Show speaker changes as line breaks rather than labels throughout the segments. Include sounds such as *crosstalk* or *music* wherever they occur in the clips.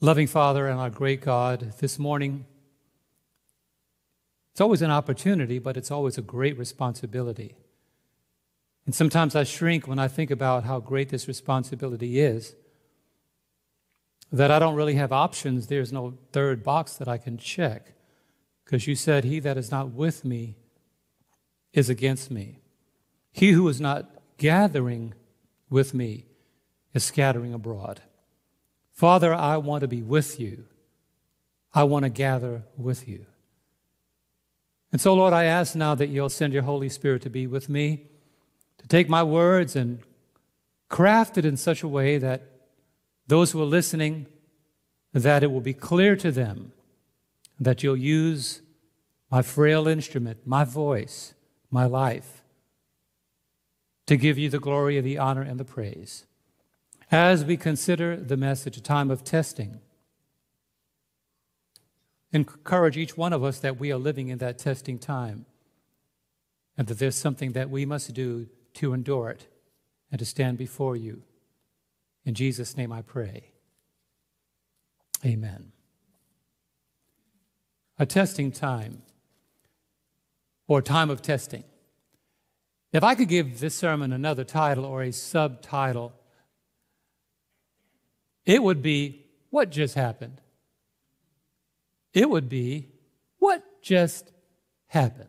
Loving Father and our great God, this morning, it's always an opportunity, but it's always a great responsibility. And sometimes I shrink when I think about how great this responsibility is, that I don't really have options. There's no third box that I can check, because you said, He that is not with me is against me. He who is not gathering with me is scattering abroad. Father, I want to be with you. I want to gather with you. And so, Lord, I ask now that you'll send your Holy Spirit to be with me, to take my words and craft it in such a way that those who are listening, that it will be clear to them that you'll use my frail instrument, my voice, my life, to give you the glory, the honor, and the praise. As we consider the message, a time of testing, encourage each one of us that we are living in that testing time and that there's something that we must do to endure it and to stand before you. In Jesus' name I pray. Amen. A testing time or time of testing. If I could give this sermon another title or a subtitle, it would be What Just Happened? It would be What Just Happened?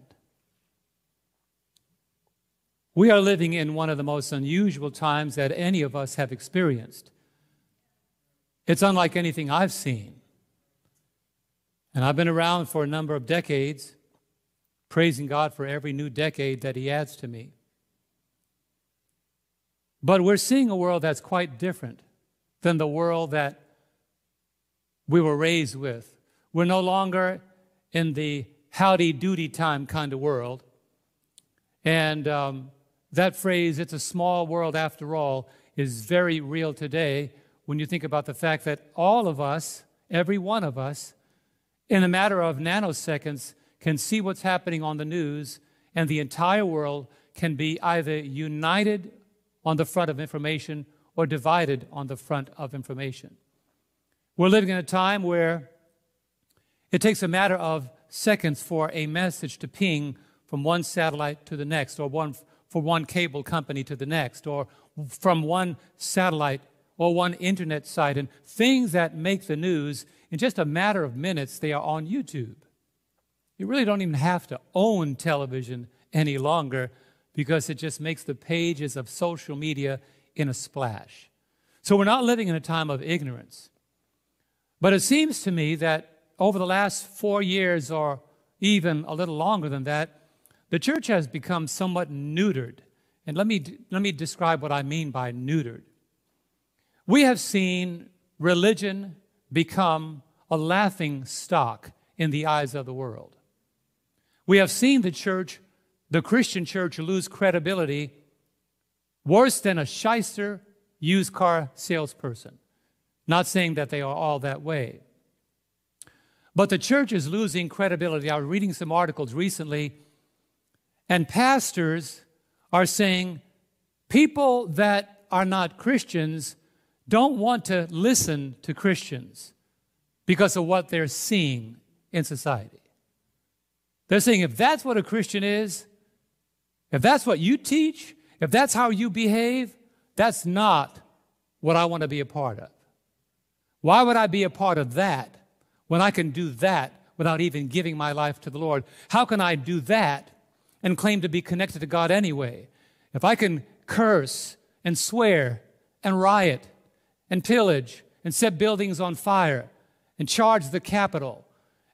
We are living in one of the most unusual times that any of us have experienced. It's unlike anything I've seen. And I've been around for a number of decades, praising God for every new decade that He adds to me. But we're seeing a world that's quite different than the world that we were raised with. We're no longer in the howdy doody time kind of world. And um, that phrase, it's a small world after all, is very real today when you think about the fact that all of us, every one of us, in a matter of nanoseconds, can see what's happening on the news, and the entire world can be either united on the front of information or divided on the front of information. We're living in a time where it takes a matter of seconds for a message to ping from one satellite to the next, or one for one cable company to the next, or from one satellite or one internet site. And things that make the news, in just a matter of minutes, they are on YouTube. You really don't even have to own television any longer because it just makes the pages of social media in a splash. So we're not living in a time of ignorance. But it seems to me that over the last four years, or even a little longer than that, the church has become somewhat neutered. And let me, let me describe what I mean by neutered. We have seen religion become a laughing stock in the eyes of the world. We have seen the church, the Christian church, lose credibility worse than a shyster used car salesperson. Not saying that they are all that way. But the church is losing credibility. I was reading some articles recently and pastors are saying people that are not Christians don't want to listen to Christians because of what they're seeing in society. They're saying if that's what a Christian is, if that's what you teach, if that's how you behave, that's not what I want to be a part of. Why would I be a part of that when I can do that without even giving my life to the Lord? How can I do that and claim to be connected to God anyway. If I can curse and swear and riot and pillage and set buildings on fire and charge the Capitol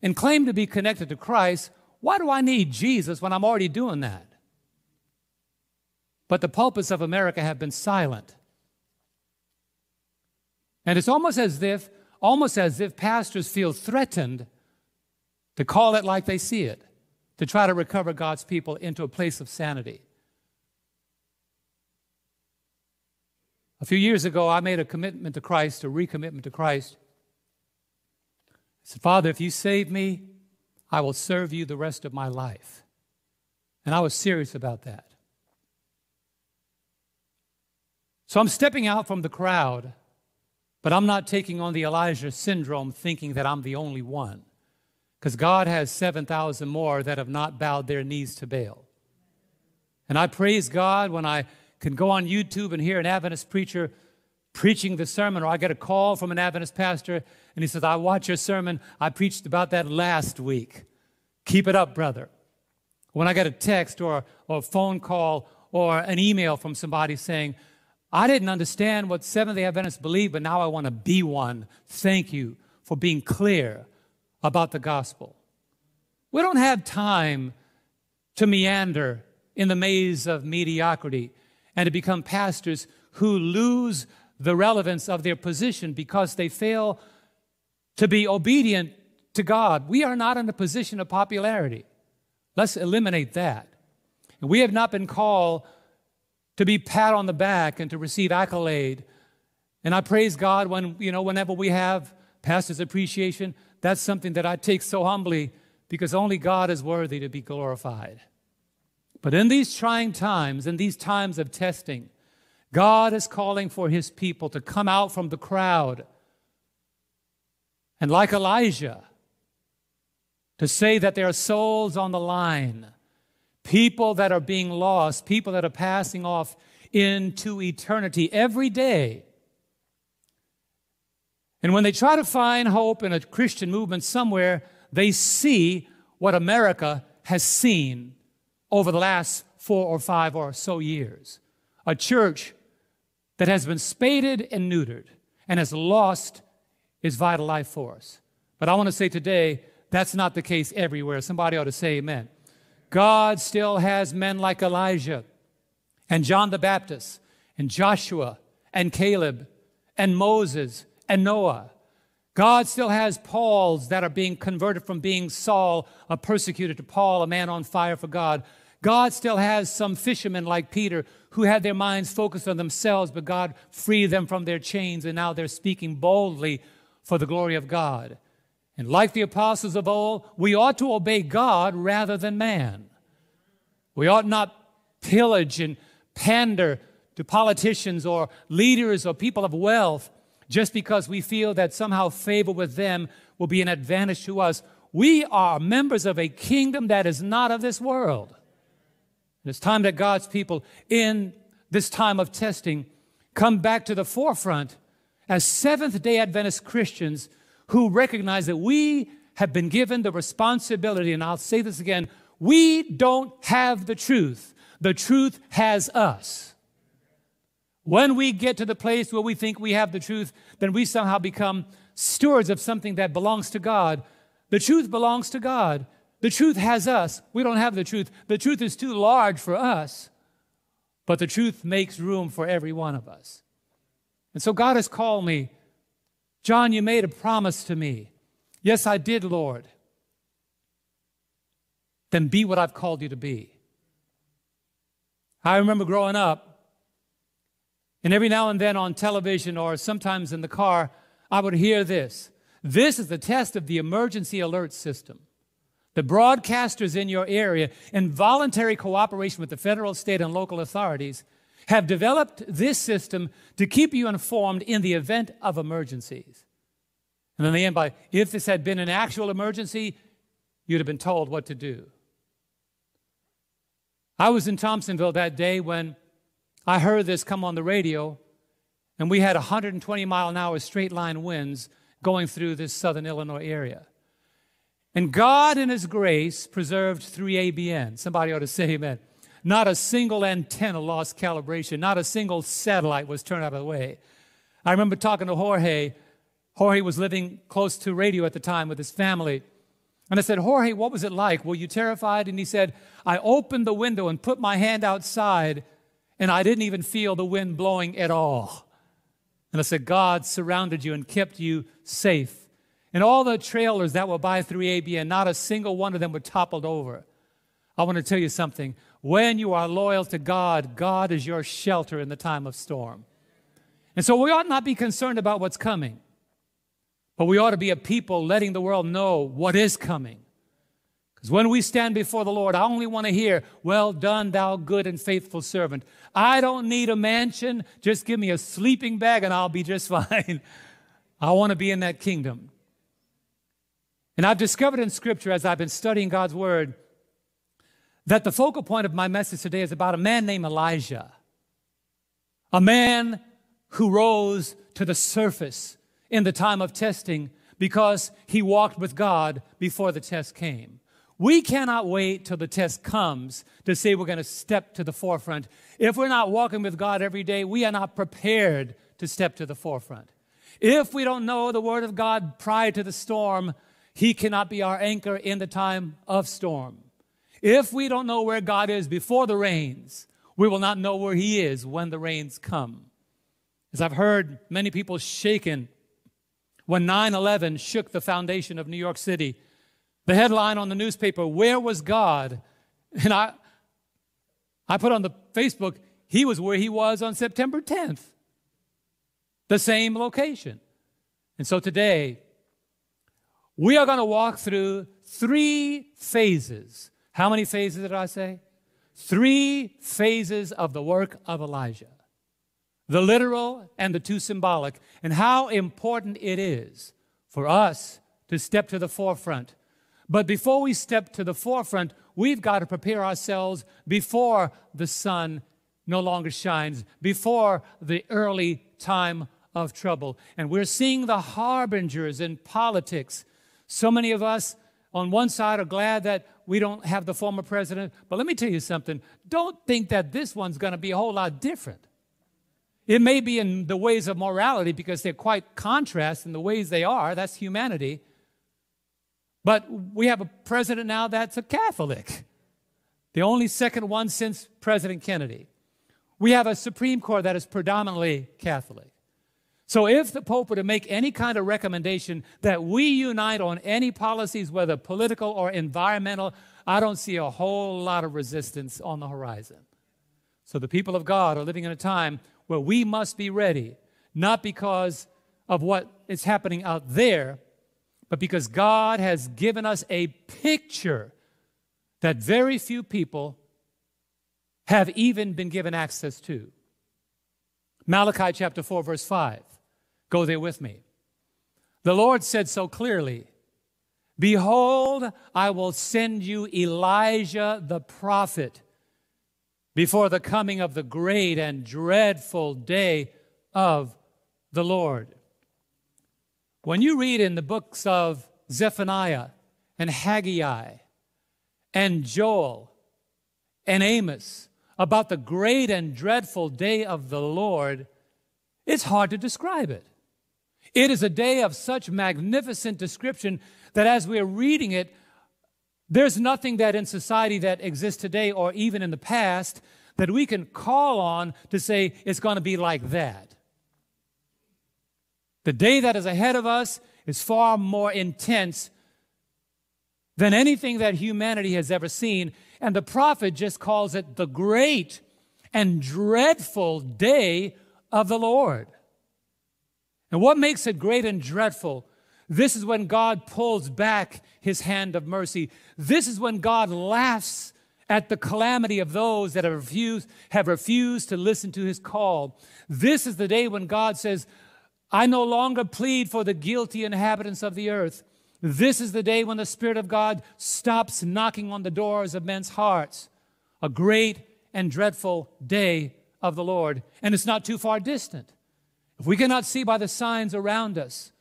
and claim to be connected to Christ, why do I need Jesus when I'm already doing that? But the pulpits of America have been silent. And it's almost as if, almost as if pastors feel threatened to call it like they see it to try to recover God's people into a place of sanity. A few years ago, I made a commitment to Christ, a recommitment to Christ. I said, Father, if you save me, I will serve you the rest of my life. And I was serious about that. So I'm stepping out from the crowd, But I'm not taking on the Elijah syndrome thinking that I'm the only one. Because God has 7,000 more that have not bowed their knees to Baal. And I praise God when I can go on YouTube and hear an Adventist preacher preaching the sermon, or I get a call from an Adventist pastor and he says, I watch your sermon. I preached about that last week. Keep it up, brother. When I get a text or, or a phone call or an email from somebody saying, I didn't understand what Seventh day Adventists believe, but now I want to be one. Thank you for being clear about the gospel. We don't have time to meander in the maze of mediocrity and to become pastors who lose the relevance of their position because they fail to be obedient to God. We are not in a position of popularity. Let's eliminate that. And we have not been called to be pat on the back and to receive accolade. And I praise God when, you know, whenever we have pastor's appreciation, that's something that I take so humbly because only God is worthy to be glorified. But in these trying times, in these times of testing, God is calling for his people to come out from the crowd and, like Elijah, to say that there are souls on the line people that are being lost, people that are passing off into eternity every day. And when they try to find hope in a Christian movement somewhere, they see what America has seen over the last four or five or so years. A church that has been spaded and neutered and has lost its vital life force. But I want to say today, that's not the case everywhere. Somebody ought to say amen. God still has men like Elijah and John the Baptist and Joshua and Caleb and Moses and Noah. God still has Pauls that are being converted from being Saul, a persecutor, to Paul, a man on fire for God. God still has some fishermen like Peter who had their minds focused on themselves, but God freed them from their chains, and now they're speaking boldly for the glory of God. And like the apostles of old, we ought to obey God rather than man. We ought not pillage and pander to politicians or leaders or people of wealth just because we feel that somehow favor with them will be an advantage to us. We are members of a kingdom that is not of this world. And it's time that God's people in this time of testing come back to the forefront as Seventh day Adventist Christians who recognize that we have been given the responsibility, and I'll say this again we don't have the truth, the truth has us. When we get to the place where we think we have the truth, then we somehow become stewards of something that belongs to God. The truth belongs to God. The truth has us. We don't have the truth. The truth is too large for us, but the truth makes room for every one of us. And so God has called me John, you made a promise to me. Yes, I did, Lord. Then be what I've called you to be. I remember growing up, and every now and then on television or sometimes in the car, I would hear this. This is the test of the emergency alert system. The broadcasters in your area, in voluntary cooperation with the federal, state, and local authorities, have developed this system to keep you informed in the event of emergencies. And then they end by if this had been an actual emergency, you'd have been told what to do. I was in Thompsonville that day when I heard this come on the radio, and we had 120 mile an hour straight line winds going through this southern Illinois area. And God, in His grace, preserved 3ABN. Somebody ought to say amen. Not a single antenna lost calibration. Not a single satellite was turned out of the way. I remember talking to Jorge. Jorge was living close to radio at the time with his family. And I said, Jorge, what was it like? Were you terrified? And he said, I opened the window and put my hand outside, and I didn't even feel the wind blowing at all. And I said, God surrounded you and kept you safe. And all the trailers that were by 3ABN, not a single one of them were toppled over. I want to tell you something. When you are loyal to God, God is your shelter in the time of storm. And so we ought not be concerned about what's coming, but we ought to be a people letting the world know what is coming. Because when we stand before the Lord, I only want to hear, Well done, thou good and faithful servant. I don't need a mansion. Just give me a sleeping bag and I'll be just *laughs* fine. I want to be in that kingdom. And I've discovered in Scripture as I've been studying God's Word that the focal point of my message today is about a man named Elijah, a man who rose to the surface in the time of testing because he walked with God before the test came. We cannot wait till the test comes to say we're going to step to the forefront. If we're not walking with God every day, we are not prepared to step to the forefront. If we don't know the Word of God prior to the storm, He cannot be our anchor in the time of storm. If we don't know where God is before the rains, we will not know where He is when the rains come. As I've heard many people shaken when 9 11 shook the foundation of New York City, the headline on the newspaper, Where was God? And I, I put on the Facebook, He was where He was on September 10th, the same location. And so today, we are going to walk through three phases. How many phases did I say? Three phases of the work of Elijah the literal and the two symbolic, and how important it is for us to step to the forefront. But before we step to the forefront, we've got to prepare ourselves before the sun no longer shines, before the early time of trouble. And we're seeing the harbingers in politics. So many of us on one side are glad that we don't have the former president. But let me tell you something don't think that this one's going to be a whole lot different. It may be in the ways of morality because they're quite contrast in the ways they are. That's humanity. But we have a president now that's a Catholic, the only second one since President Kennedy. We have a Supreme Court that is predominantly Catholic. So if the Pope were to make any kind of recommendation that we unite on any policies, whether political or environmental, I don't see a whole lot of resistance on the horizon. So the people of God are living in a time where we must be ready, not because of what is happening out there, but because God has given us a picture that very few people have even been given access to. Malachi chapter 4, verse 5. Go there with me. The Lord said so clearly Behold, I will send you Elijah the prophet before the coming of the great and dreadful day of the Lord. When you read in the books of Zephaniah and Haggai and Joel and Amos about the great and dreadful day of the Lord, it's hard to describe it. It is a day of such magnificent description that as we're reading it, there's nothing that in society that exists today or even in the past that we can call on to say it's going to be like that. The day that is ahead of us is far more intense than anything that humanity has ever seen. And the prophet just calls it the great and dreadful day of the Lord. And what makes it great and dreadful? This is when God pulls back his hand of mercy. This is when God laughs at the calamity of those that have refused, have refused to listen to his call. This is the day when God says, I no longer plead for the guilty inhabitants of the earth. This is the day when the Spirit of God stops knocking on the doors of men's hearts. A great and dreadful day of the Lord. And it's not too far distant. If we cannot see by the signs around us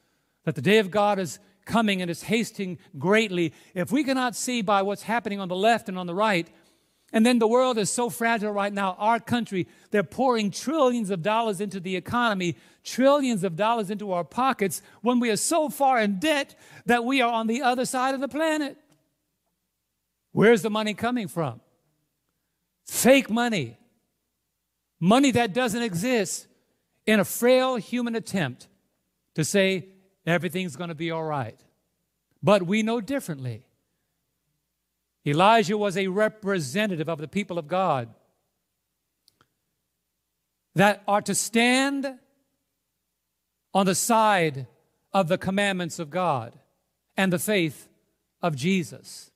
that the day of God is coming and is hasting greatly, if we cannot see by what's happening on the left and on the right, and then the world is so fragile right now, our country, they're pouring trillions of dollars into the economy, trillions of dollars into our pockets when we are so far in debt that we are on the other side of the planet. Where's the money coming from? Fake money. Money that doesn't exist in a frail human attempt to say everything's going to be all right. But we know differently. Elijah was a representative of the people of God that are to stand on the side of the commandments of God and the faith of Jesus.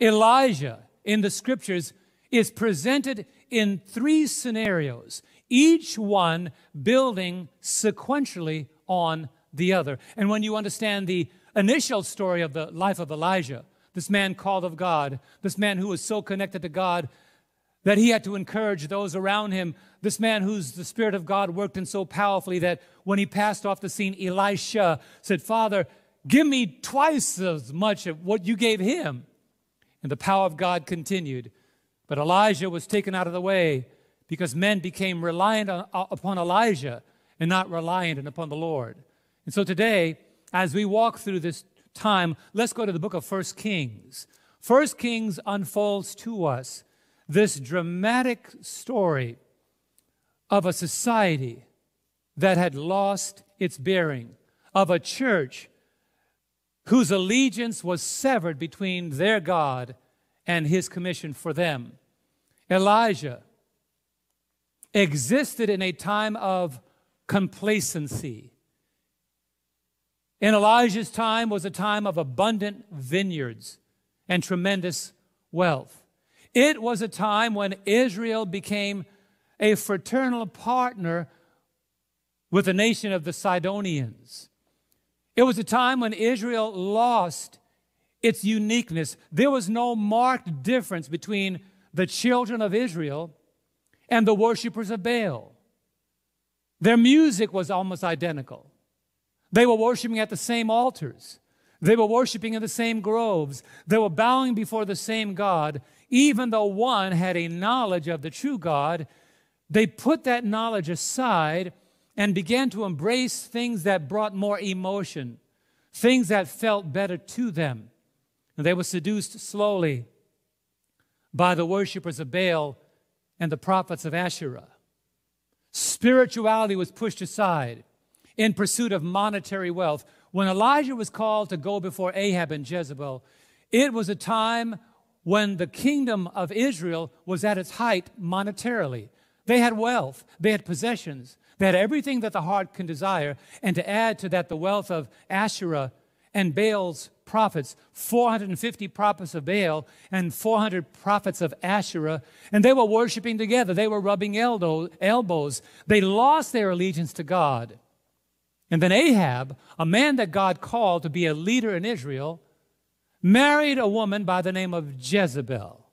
Elijah in the scriptures is presented in three scenarios, each one building sequentially on the other. And when you understand the initial story of the life of Elijah, this man called of God, this man who was so connected to God that he had to encourage those around him, this man whose the Spirit of God worked in so powerfully that when he passed off the scene, Elisha said, Father, give me twice as much of what you gave him. And the power of God continued. But Elijah was taken out of the way because men became reliant on, uh, upon Elijah and not reliant upon the Lord. And so today, as we walk through this time, let's go to the book of First Kings. First Kings unfolds to us this dramatic story of a society that had lost its bearing, of a church whose allegiance was severed between their God and his commission for them. Elijah existed in a time of complacency. In Elijah's time was a time of abundant vineyards and tremendous wealth. It was a time when Israel became a fraternal partner with the nation of the Sidonians. It was a time when Israel lost its uniqueness. There was no marked difference between the children of Israel and the worshippers of Baal. Their music was almost identical. They were worshiping at the same altars. They were worshiping in the same groves. They were bowing before the same God. Even though one had a knowledge of the true God, they put that knowledge aside and began to embrace things that brought more emotion, things that felt better to them. And they were seduced slowly by the worshippers of Baal and the prophets of Asherah. Spirituality was pushed aside in pursuit of monetary wealth. When Elijah was called to go before Ahab and Jezebel, it was a time when the kingdom of Israel was at its height monetarily. They had wealth, they had possessions, they had everything that the heart can desire. And to add to that, the wealth of Asherah and Baal's prophets 450 prophets of Baal and 400 prophets of Asherah, and they were worshiping together. They were rubbing elbows. They lost their allegiance to God. And then Ahab, a man that God called to be a leader in Israel, married a woman by the name of Jezebel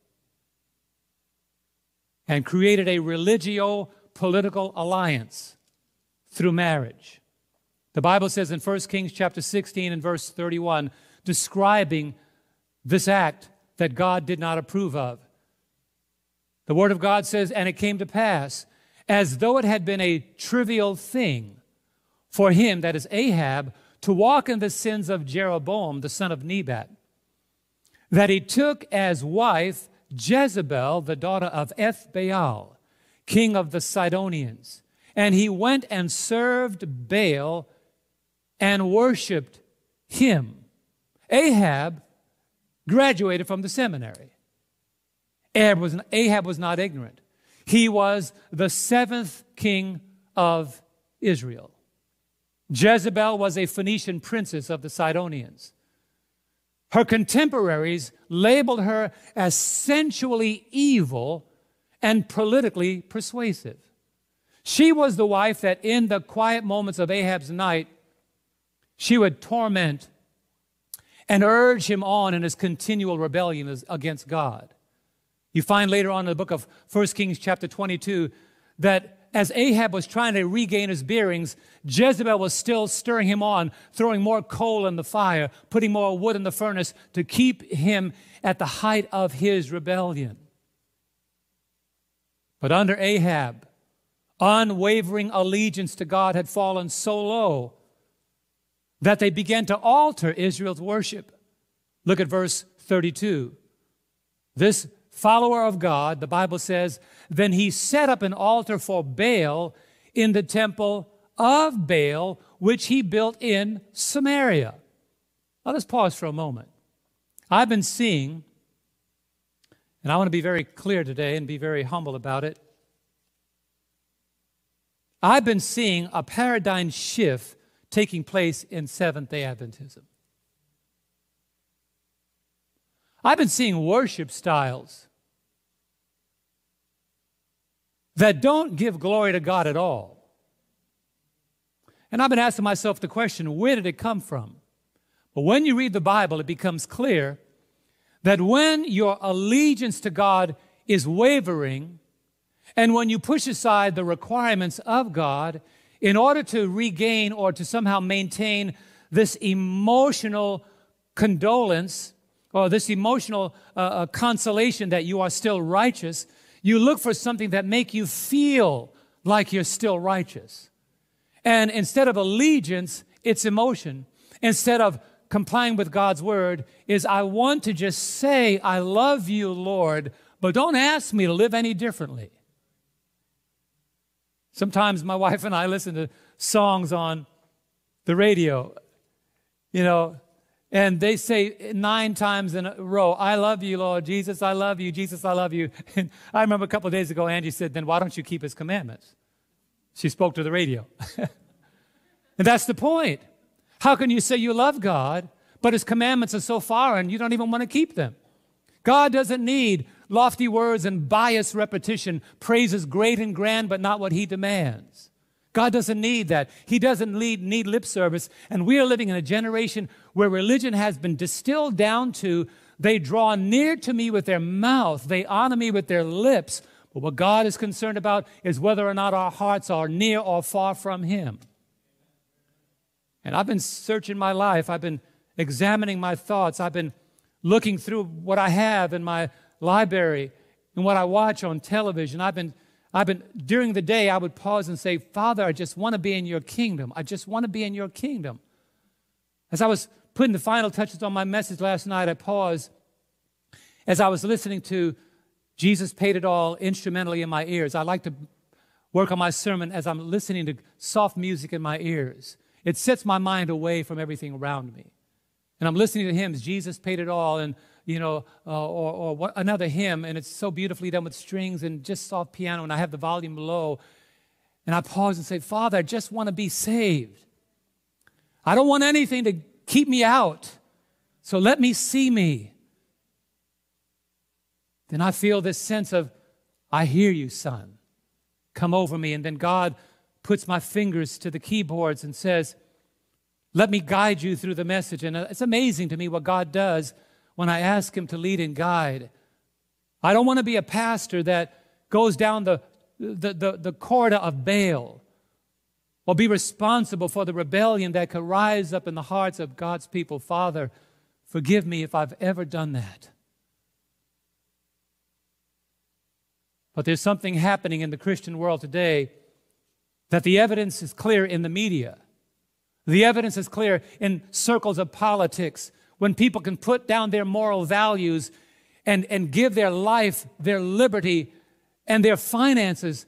and created a religio political alliance through marriage. The Bible says in 1 Kings chapter 16 and verse 31, describing this act that God did not approve of. The Word of God says, And it came to pass, as though it had been a trivial thing for him, that is Ahab, to walk in the sins of Jeroboam, the son of Nebat, that he took as wife Jezebel, the daughter of Ethbaal, king of the Sidonians. And he went and served Baal and worshiped him. Ahab graduated from the seminary. Ahab was, Ahab was not ignorant. He was the seventh king of Israel. Jezebel was a Phoenician princess of the Sidonians. Her contemporaries labeled her as sensually evil and politically persuasive. She was the wife that, in the quiet moments of Ahab's night, she would torment and urge him on in his continual rebellion against God. You find later on in the book of 1 Kings, chapter 22, that as Ahab was trying to regain his bearings, Jezebel was still stirring him on, throwing more coal in the fire, putting more wood in the furnace to keep him at the height of his rebellion. But under Ahab, unwavering allegiance to God had fallen so low that they began to alter Israel's worship. Look at verse 32. This follower of God, the Bible says, then he set up an altar for Baal in the temple of Baal, which he built in Samaria. Now let's pause for a moment. I've been seeing, and I want to be very clear today and be very humble about it. I've been seeing a paradigm shift taking place in Seventh day Adventism. I've been seeing worship styles that don't give glory to God at all. And I've been asking myself the question where did it come from? But when you read the Bible, it becomes clear that when your allegiance to God is wavering, and when you push aside the requirements of God in order to regain or to somehow maintain this emotional condolence or this emotional uh, uh, consolation that you are still righteous, you look for something that make you feel like you're still righteous. And instead of allegiance, it's emotion. Instead of complying with God's word is I want to just say, I love you, Lord, but don't ask me to live any differently. Sometimes my wife and I listen to songs on the radio, you know, and they say nine times in a row, I love you, Lord Jesus, I love you, Jesus, I love you. *laughs* And I remember a couple of days ago, Angie said, Then why don't you keep his commandments? She spoke to the radio. *laughs* and that's the point. How can you say you love God, but his commandments are so far and you don't even want to keep them? God doesn't need lofty words and biased repetition. praises great and grand, but not what he demands. God doesn't need that. He doesn't need, need lip service. And we are living in a generation where religion has been distilled down to they draw near to me with their mouth, they honor me with their lips. But what God is concerned about is whether or not our hearts are near or far from Him. And I've been searching my life, I've been examining my thoughts, I've been looking through what I have in my library and what I watch on television. I've been, I've been, during the day, I would pause and say, Father, I just want to be in your kingdom. I just want to be in your kingdom. As I was putting the final touches on my message last night, I paused as I was listening to Jesus Paid It All instrumentally in my ears. I like to work on my sermon as I'm listening to soft music in my ears. It sets my mind away from everything around me. And I'm listening to hymns, Jesus Paid It All, and you know, uh, or, or what, another hymn, and it's so beautifully done with strings and just soft piano, and I have the volume low. And I pause and say, Father, I just want to be saved. I don't want anything to keep me out. So let me see me. Then I feel this sense of, I hear you, son. Come over me. And then God puts my fingers to the keyboards and says, Let me guide you through the message. And it's amazing to me what God does when I ask Him to lead and guide. I don't want to be a pastor that goes down the, the, the, the corridor of Baal or be responsible for the rebellion that could rise up in the hearts of God's people. Father, forgive me if I've ever done that. But there's something happening in the Christian world today that the evidence is clear in the media. The evidence is clear in circles of politics when people can put down their moral values and, and give their life, their liberty, and their finances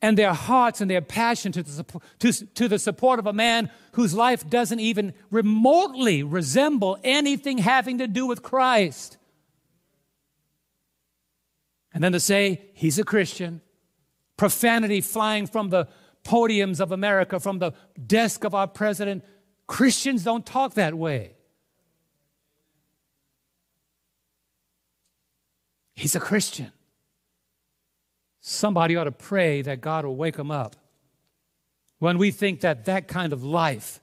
and their hearts and their passion to the, to, to the support of a man whose life doesn't even remotely resemble anything having to do with Christ. And then to say he's a Christian, profanity flying from the podiums of America, from the desk of our president. Christians don't talk that way. He's a Christian. Somebody ought to pray that God will wake him up. When we think that that kind of life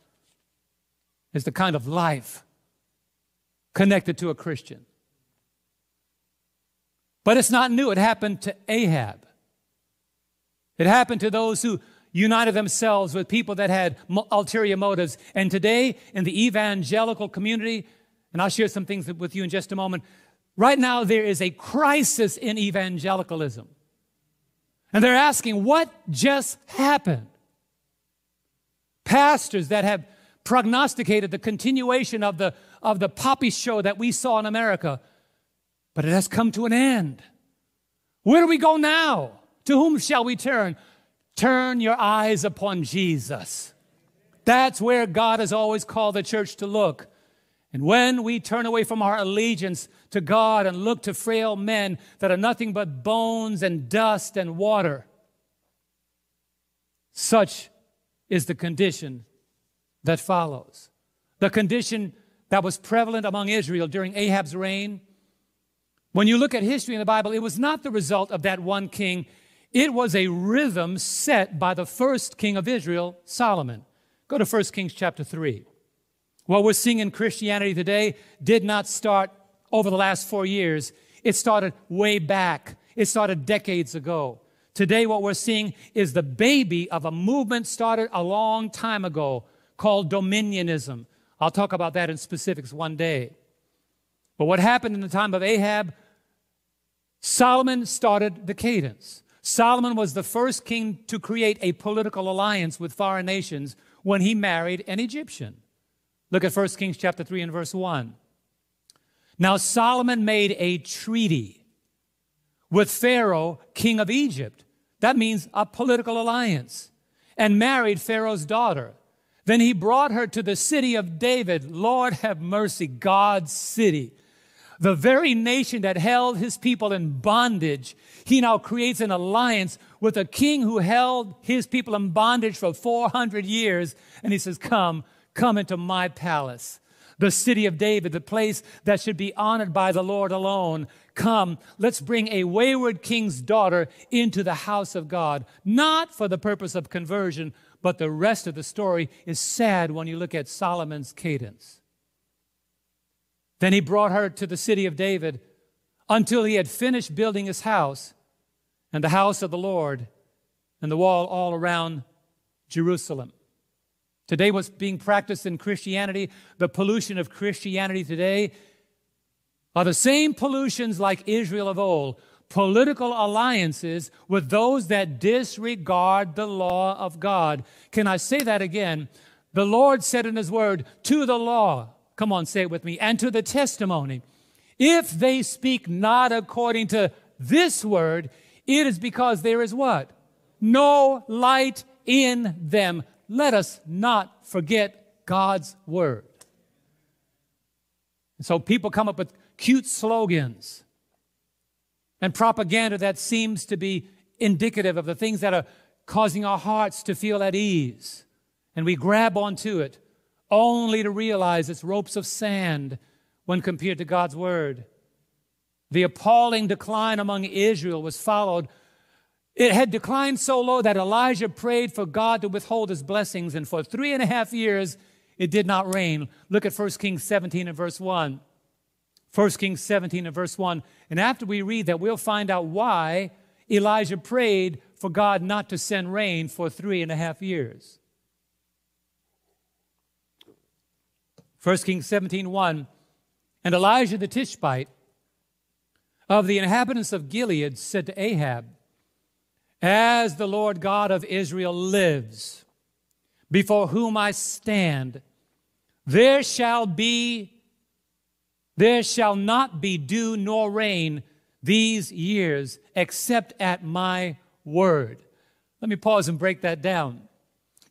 is the kind of life connected to a Christian. But it's not new. It happened to Ahab. It happened to those who united themselves with people that had ulterior motives. And today, in the evangelical community, and I'll share some things with you in just a moment, Right now, there is a crisis in evangelicalism. And they're asking, what just happened? Pastors that have prognosticated the continuation of the, of the poppy show that we saw in America, but it has come to an end. Where do we go now? To whom shall we turn? Turn your eyes upon Jesus. That's where God has always called the church to look. And when we turn away from our allegiance to God and look to frail men that are nothing but bones and dust and water, such is the condition that follows. The condition that was prevalent among Israel during Ahab's reign. When you look at history in the Bible, it was not the result of that one king. It was a rhythm set by the first king of Israel, Solomon. Go to 1 Kings chapter 3. What we're seeing in Christianity today did not start over the last four years. It started way back. It started decades ago. Today, what we're seeing is the baby of a movement started a long time ago called dominionism. I'll talk about that in specifics one day. But what happened in the time of Ahab? Solomon started the cadence. Solomon was the first king to create a political alliance with foreign nations when he married an Egyptian. Look at 1 Kings chapter 3 and verse 1. Now Solomon made a treaty with Pharaoh, king of Egypt. That means a political alliance. And married Pharaoh's daughter. Then he brought her to the city of David. Lord have mercy, God's city. The very nation that held his people in bondage, he now creates an alliance with a king who held his people in bondage for 400 years. And he says, Come, come into my palace the city of David, the place that should be honored by the Lord alone. Come, let's bring a wayward king's daughter into the house of God, not for the purpose of conversion, but the rest of the story is sad when you look at Solomon's cadence. Then he brought her to the city of David until he had finished building his house and the house of the Lord and the wall all around Jerusalem. Today, what's being practiced in Christianity, the pollution of Christianity today, are the same pollutions like Israel of old political alliances with those that disregard the law of God. Can I say that again? The Lord said in His Word, to the law, come on, say it with me, and to the testimony. If they speak not according to this word, it is because there is what? No light in them let us not forget God's word. And so people come up with cute slogans and propaganda that seems to be indicative of the things that are causing our hearts to feel at ease. And we grab onto it only to realize it's ropes of sand when compared to God's word. The appalling decline among Israel was followed it had declined so low that Elijah prayed for God to withhold his blessings, and for three and a half years it did not rain. Look at 1 Kings 17 and verse 1. 1 Kings 17 and verse 1. And after we read that, we'll find out why Elijah prayed for God not to send rain for three and a half years. 1 Kings 17 1. And Elijah the Tishbite of the inhabitants of Gilead said to Ahab, as the Lord God of Israel lives, before whom I stand, there shall be, there shall not be dew nor rain these years except at my word. Let me pause and break that down.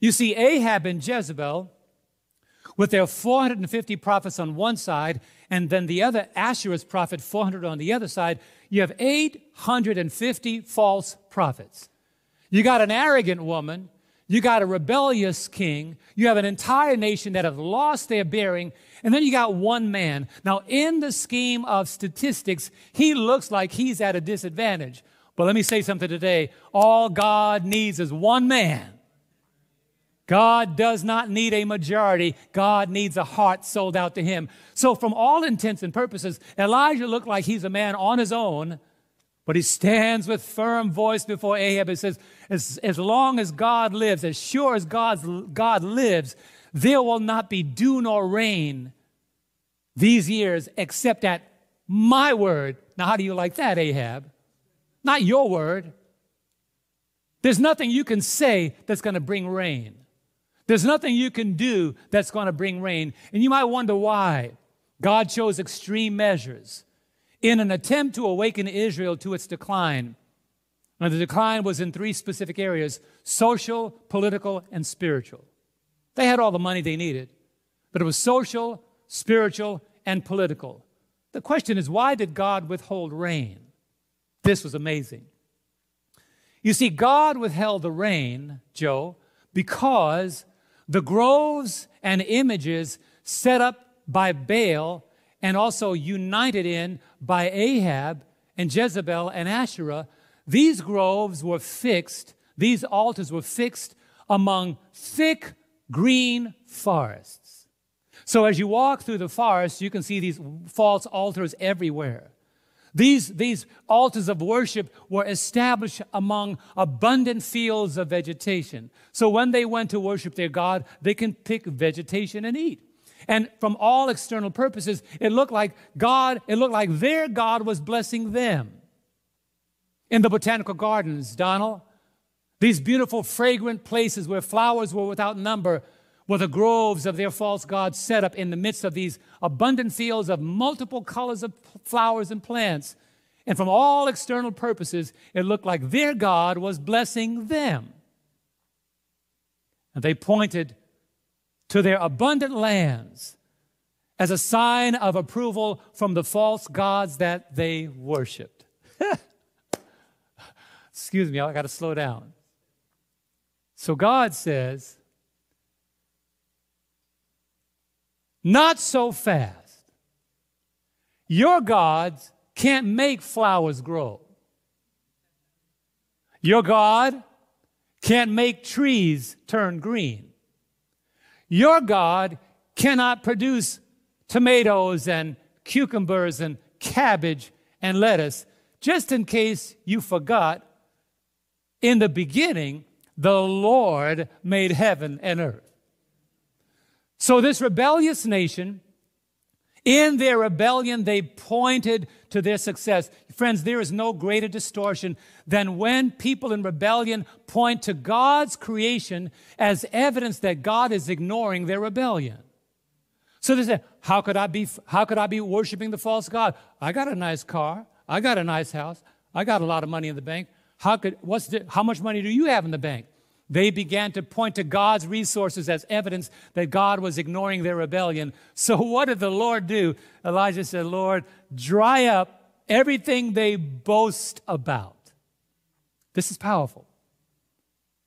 You see, Ahab and Jezebel, with their 450 prophets on one side, and then the other Asherah's prophet, 400 on the other side, you have 850 false prophets. You got an arrogant woman. You got a rebellious king. You have an entire nation that have lost their bearing. And then you got one man. Now, in the scheme of statistics, he looks like he's at a disadvantage. But let me say something today. All God needs is one man. God does not need a majority. God needs a heart sold out to him. So, from all intents and purposes, Elijah looked like he's a man on his own, but he stands with firm voice before Ahab and says, As, as long as God lives, as sure as God's, God lives, there will not be dew nor rain these years except at my word. Now, how do you like that, Ahab? Not your word. There's nothing you can say that's going to bring rain. There's nothing you can do that's going to bring rain. And you might wonder why. God chose extreme measures in an attempt to awaken Israel to its decline. Now, the decline was in three specific areas social, political, and spiritual. They had all the money they needed, but it was social, spiritual, and political. The question is why did God withhold rain? This was amazing. You see, God withheld the rain, Joe, because the groves and images set up by Baal and also united in by Ahab and Jezebel and Asherah, these groves were fixed, these altars were fixed among thick green forests. So as you walk through the forest, you can see these false altars everywhere. These, these altars of worship were established among abundant fields of vegetation. So when they went to worship their God, they can pick vegetation and eat. And from all external purposes, it looked like God, it looked like their God was blessing them. In the botanical gardens, Donald, these beautiful, fragrant places where flowers were without number were the groves of their false gods set up in the midst of these abundant fields of multiple colors of flowers and plants. And from all external purposes, it looked like their God was blessing them. And they pointed to their abundant lands as a sign of approval from the false gods that they worshiped. *laughs* Excuse me, I got to slow down. So God says, not so fast. Your gods can't make flowers grow. Your God can't make trees turn green. Your God cannot produce tomatoes and cucumbers and cabbage and lettuce. Just in case you forgot, in the beginning, the Lord made heaven and earth. So, this rebellious nation, in their rebellion, they pointed to their success. Friends, there is no greater distortion than when people in rebellion point to God's creation as evidence that God is ignoring their rebellion. So they say, how could I be, how could I be worshiping the false God? I got a nice car. I got a nice house. I got a lot of money in the bank. How could, what's the, how much money do you have in the bank? They began to point to God's resources as evidence that God was ignoring their rebellion. So, what did the Lord do? Elijah said, Lord, dry up everything they boast about. This is powerful.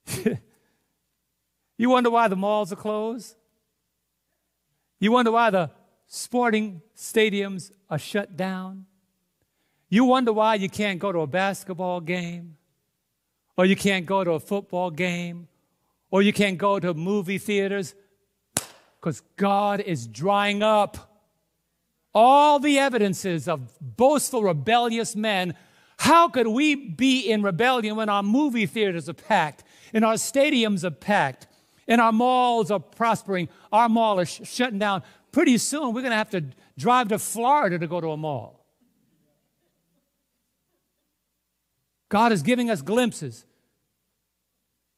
*laughs* you wonder why the malls are closed? You wonder why the sporting stadiums are shut down? You wonder why you can't go to a basketball game? Or you can't go to a football game, or you can't go to movie theaters, because God is drying up all the evidences of boastful, rebellious men. How could we be in rebellion when our movie theaters are packed, and our stadiums are packed, and our malls are prospering? Our mall is sh- shutting down. Pretty soon, we're going to have to drive to Florida to go to a mall. God is giving us glimpses.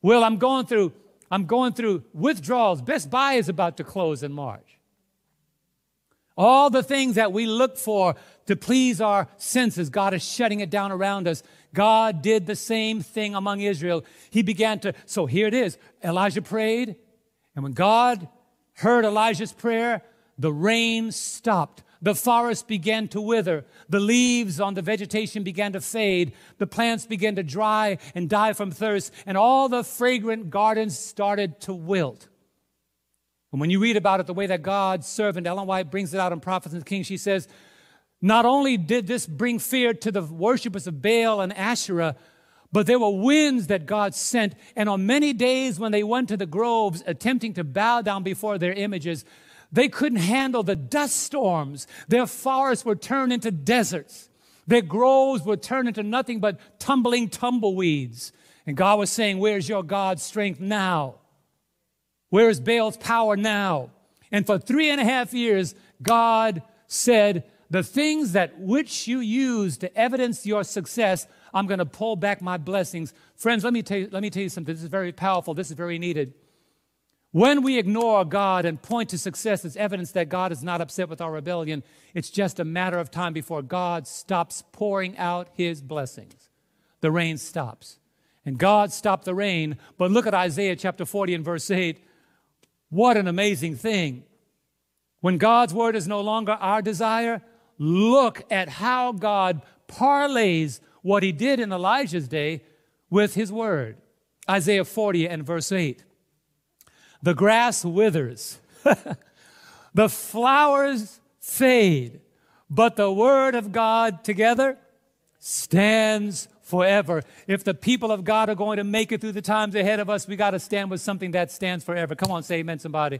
Well, I'm going through, I'm going through withdrawals. Best Buy is about to close in March. All the things that we look for to please our senses, God is shutting it down around us. God did the same thing among Israel. He began to, so here it is. Elijah prayed, and when God heard Elijah's prayer, the rain stopped. The forest began to wither. The leaves on the vegetation began to fade. The plants began to dry and die from thirst. And all the fragrant gardens started to wilt. And when you read about it, the way that God's servant, Ellen White, brings it out in Prophets and Kings, she says, not only did this bring fear to the worshippers of Baal and Asherah, but there were winds that God sent. And on many days when they went to the groves attempting to bow down before their images, they couldn't handle the dust storms. Their forests were turned into deserts. Their groves were turned into nothing but tumbling tumbleweeds. And God was saying, Where's your God's strength now? Where is Baal's power now? And for three and a half years, God said, The things that which you use to evidence your success, I'm going to pull back my blessings. Friends, let me, tell you, let me tell you something. This is very powerful. This is very needed. When we ignore God and point to success as evidence that God is not upset with our rebellion, it's just a matter of time before God stops pouring out his blessings. The rain stops. And God stopped the rain. But look at Isaiah chapter 40 and verse 8. What an amazing thing. When God's word is no longer our desire, look at how God parlays what he did in Elijah's day with his word. Isaiah 40 and verse 8. The grass withers, *laughs* the flowers fade, but the word of God together stands forever. If the people of God are going to make it through the times ahead of us, we got to stand with something that stands forever. Come on, say amen, somebody.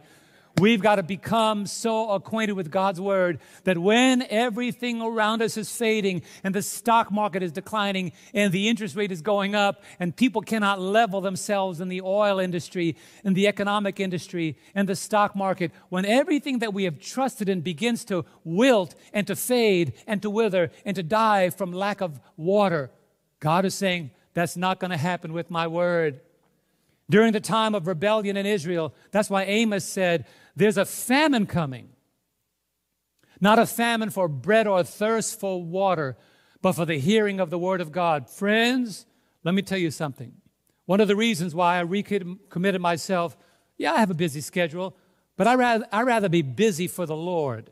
We've got to become so acquainted with God's word that when everything around us is fading and the stock market is declining and the interest rate is going up and people cannot level themselves in the oil industry, in the economic industry, and the stock market, when everything that we have trusted in begins to wilt and to fade and to wither and to die from lack of water, God is saying, that's not going to happen with my word. During the time of rebellion in Israel, that's why Amos said, There's a famine coming. Not a famine for bread or thirst for water, but for the hearing of the word of God. Friends, let me tell you something. One of the reasons why I recommitted myself, yeah, I have a busy schedule, but I rather, I rather be busy for the Lord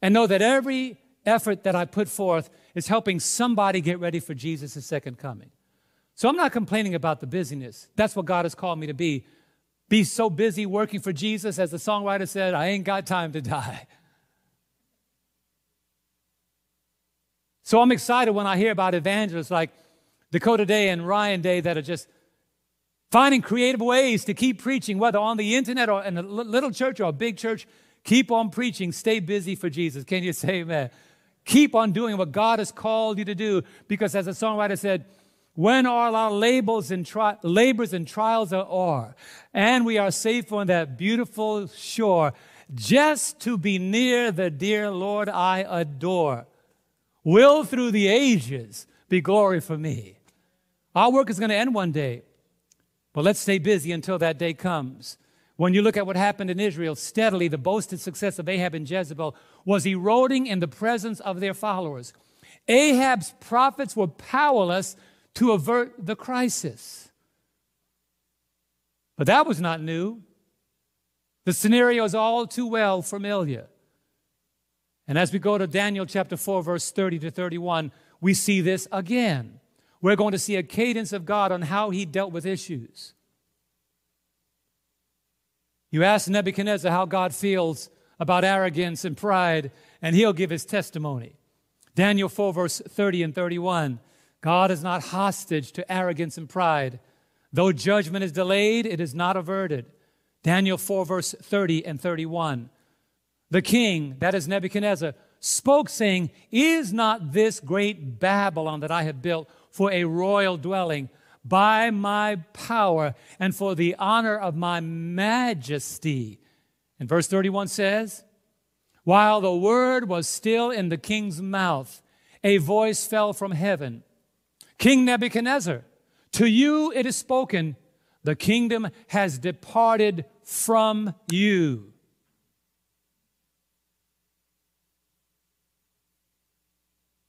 and know that every effort that I put forth is helping somebody get ready for Jesus' second coming. So I'm not complaining about the busyness. That's what God has called me to be. Be so busy working for Jesus, as the songwriter said, I ain't got time to die. So I'm excited when I hear about evangelists like Dakota Day and Ryan Day that are just finding creative ways to keep preaching, whether on the internet or in a little church or a big church. Keep on preaching. Stay busy for Jesus. Can you say amen? Keep on doing what God has called you to do because, as the songwriter said, when all our labels and tri- labors and trials are o'er, and we are safe on that beautiful shore, just to be near the dear Lord I adore, will through the ages be glory for me. Our work is going to end one day, but let's stay busy until that day comes. When you look at what happened in Israel, steadily the boasted success of Ahab and Jezebel was eroding in the presence of their followers. Ahab's prophets were powerless to avert the crisis. But that was not new. The scenario is all too well familiar. And as we go to Daniel chapter 4, verse 30 to 31, we see this again. We're going to see a cadence of God on how he dealt with issues. You ask Nebuchadnezzar how God feels about arrogance and pride, and he'll give his testimony. Daniel 4, verse 30 and 31. God is not hostage to arrogance and pride. Though judgment is delayed, it is not averted. Daniel 4, verse 30 and 31. The king, that is Nebuchadnezzar, spoke, saying, Is not this great Babylon that I have built for a royal dwelling by my power and for the honor of my majesty? And verse 31 says, While the word was still in the king's mouth, a voice fell from heaven King Nebuchadnezzar, to you it is spoken, the kingdom has departed from you.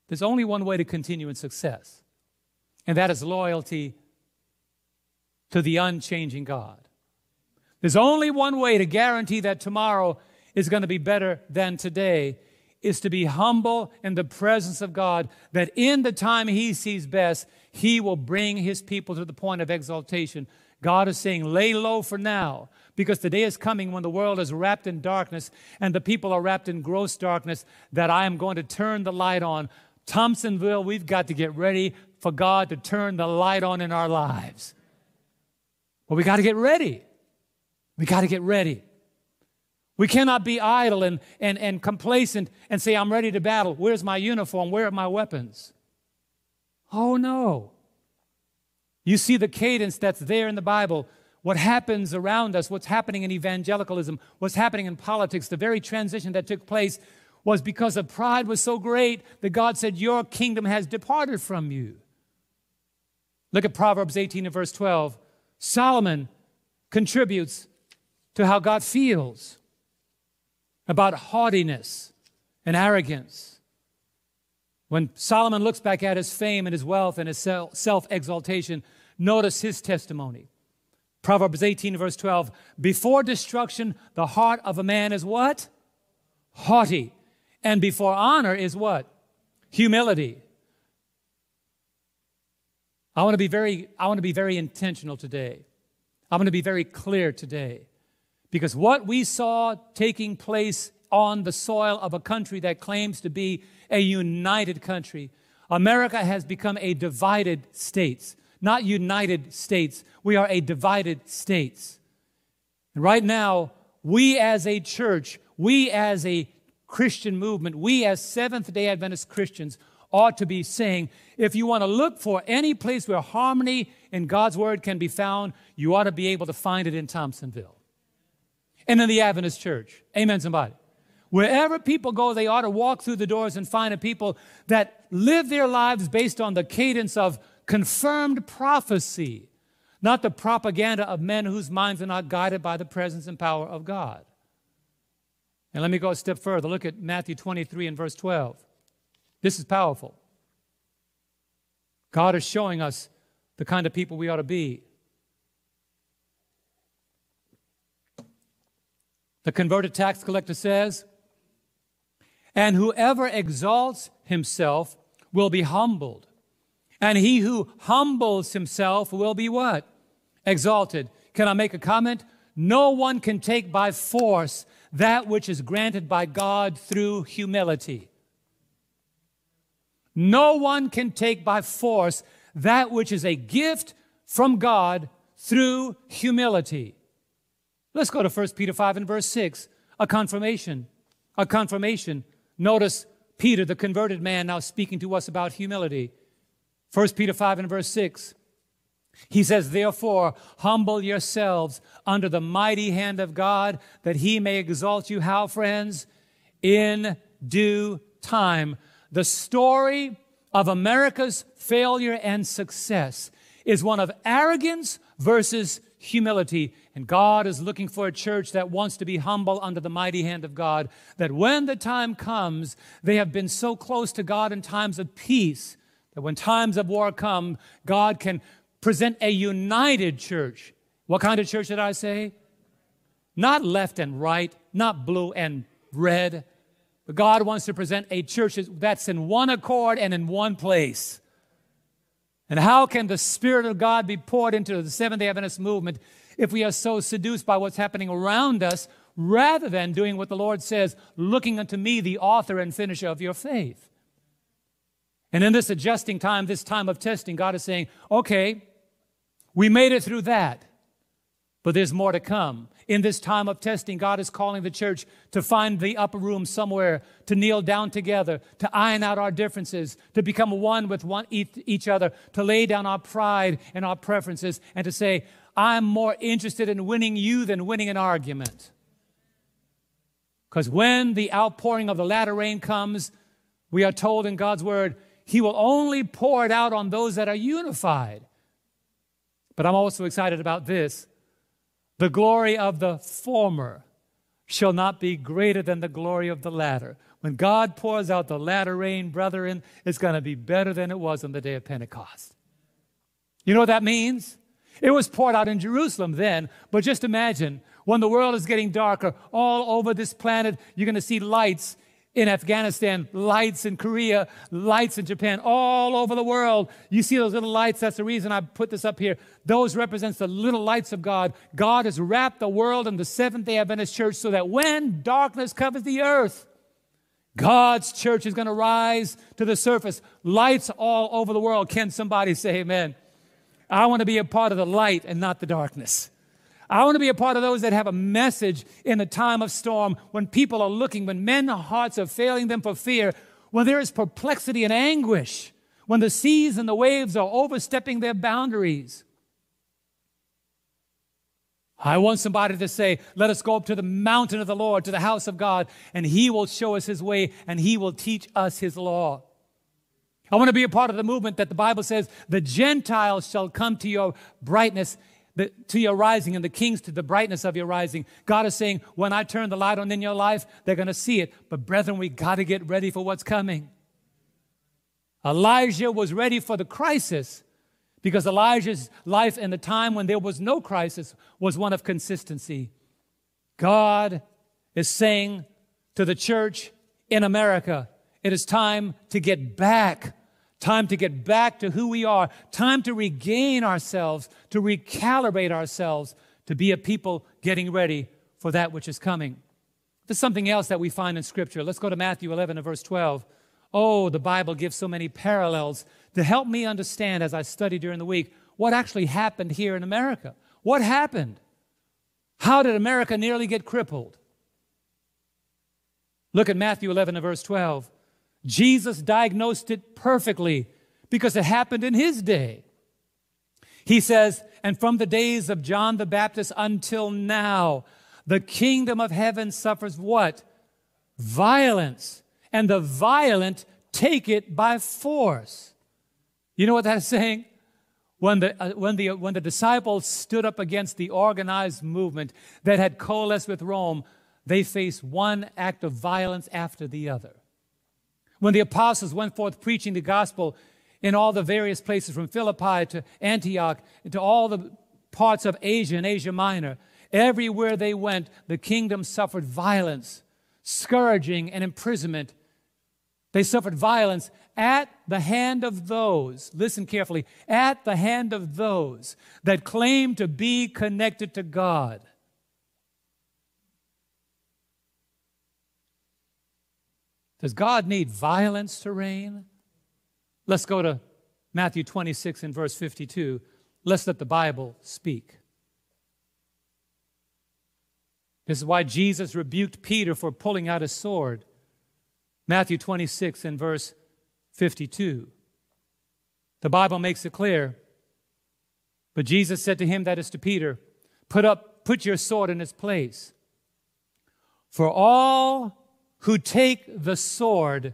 There's only one way to continue in success, and that is loyalty to the unchanging God. There's only one way to guarantee that tomorrow is going to be better than today, is to be humble in the presence of God, that in the time He sees best, He will bring His people to the point of exaltation. God is saying, lay low for now, because the day is coming when the world is wrapped in darkness and the people are wrapped in gross darkness, that I am going to turn the light on. Thompsonville, we've got to get ready for God to turn the light on in our lives. But we got to get ready. We got to get ready. We cannot be idle and, and, and complacent and say, I'm ready to battle. Where's my uniform? Where are my weapons? Oh, no. You see the cadence that's there in the Bible. What happens around us, what's happening in evangelicalism, what's happening in politics, the very transition that took place was because the pride was so great that God said, Your kingdom has departed from you. Look at Proverbs 18 and verse 12. Solomon contributes to how God feels about haughtiness and arrogance. When Solomon looks back at his fame and his wealth and his self exaltation, notice his testimony. Proverbs 18, verse 12 Before destruction, the heart of a man is what? Haughty. And before honor is what? Humility. I want to be very, I want to be very intentional today. I'm going to be very clear today. Because what we saw taking place on the soil of a country that claims to be a united country, America has become a divided states, not united states. We are a divided states. And right now, we as a church, we as a Christian movement, we as Seventh day Adventist Christians ought to be saying if you want to look for any place where harmony in God's Word can be found, you ought to be able to find it in Thompsonville and in the Adventist church. Amen, somebody. Wherever people go, they ought to walk through the doors and find a people that live their lives based on the cadence of confirmed prophecy, not the propaganda of men whose minds are not guided by the presence and power of God. And let me go a step further. Look at Matthew 23 and verse 12. This is powerful. God is showing us the kind of people we ought to be. The converted tax collector says, and whoever exalts himself will be humbled. And he who humbles himself will be what? Exalted. Can I make a comment? No one can take by force that which is granted by God through humility. No one can take by force that which is a gift from God through humility. Let's go to 1 Peter 5 and verse 6. A confirmation. A confirmation Notice Peter, the converted man, now speaking to us about humility. 1 Peter 5 and verse 6. He says, Therefore, humble yourselves under the mighty hand of God, that he may exalt you. How, friends? In due time. The story of America's failure and success is one of arrogance versus humility. And God is looking for a church that wants to be humble under the mighty hand of God, that when the time comes, they have been so close to God in times of peace that when times of war come, God can present a united church. What kind of church did I say? Not left and right, not blue and red, but God wants to present a church that's in one accord and in one place. And how can the Spirit of God be poured into the Seventh day Adventist movement if we are so seduced by what's happening around us rather than doing what the Lord says, looking unto me, the author and finisher of your faith? And in this adjusting time, this time of testing, God is saying, okay, we made it through that, but there's more to come in this time of testing, God is calling the church to find the upper room somewhere, to kneel down together, to iron out our differences, to become one with one, each other, to lay down our pride and our preferences, and to say, I'm more interested in winning you than winning an argument. Because when the outpouring of the latter rain comes, we are told in God's word, He will only pour it out on those that are unified. But I'm also excited about this the glory of the former shall not be greater than the glory of the latter. When God pours out the latter rain, brethren, it's going to be better than it was on the day of Pentecost. You know what that means? It was poured out in Jerusalem then, but just imagine when the world is getting darker, all over this planet, you're going to see lights in Afghanistan, lights in Korea, lights in Japan, all over the world. You see those little lights. That's the reason I put this up here. Those represents the little lights of God. God has wrapped the world in the Seventh day Adventist church so that when darkness covers the earth, God's church is going to rise to the surface. Lights all over the world. Can somebody say amen? I want to be a part of the light and not the darkness. I want to be a part of those that have a message in the time of storm when people are looking, when men's hearts are failing them for fear, when there is perplexity and anguish, when the seas and the waves are overstepping their boundaries. I want somebody to say, Let us go up to the mountain of the Lord, to the house of God, and He will show us His way and He will teach us His law. I want to be a part of the movement that the Bible says, The Gentiles shall come to your brightness to your rising and the kings to the brightness of your rising. God is saying, when I turn the light on in your life, they're going to see it. But brethren, we got to get ready for what's coming. Elijah was ready for the crisis because Elijah's life in the time when there was no crisis was one of consistency. God is saying to the church in America, it is time to get back Time to get back to who we are. Time to regain ourselves, to recalibrate ourselves, to be a people getting ready for that which is coming. There's something else that we find in Scripture. Let's go to Matthew 11 and verse 12. Oh, the Bible gives so many parallels to help me understand as I study during the week what actually happened here in America. What happened? How did America nearly get crippled? Look at Matthew 11 and verse 12. Jesus diagnosed it perfectly because it happened in his day. He says, and from the days of John the Baptist until now, the kingdom of heaven suffers what? Violence. And the violent take it by force. You know what that's saying? When the, uh, when, the, when the disciples stood up against the organized movement that had coalesced with Rome, they faced one act of violence after the other. When the apostles went forth preaching the gospel in all the various places from Philippi to Antioch, to all the parts of Asia and Asia Minor, everywhere they went, the kingdom suffered violence, scourging, and imprisonment. They suffered violence at the hand of those, listen carefully, at the hand of those that claim to be connected to God. Does God need violence to reign? Let's go to Matthew 26 and verse 52. Let's let the Bible speak. This is why Jesus rebuked Peter for pulling out his sword. Matthew 26 and verse 52. The Bible makes it clear. But Jesus said to him, that is to Peter, put up, put your sword in its place. For all who take the sword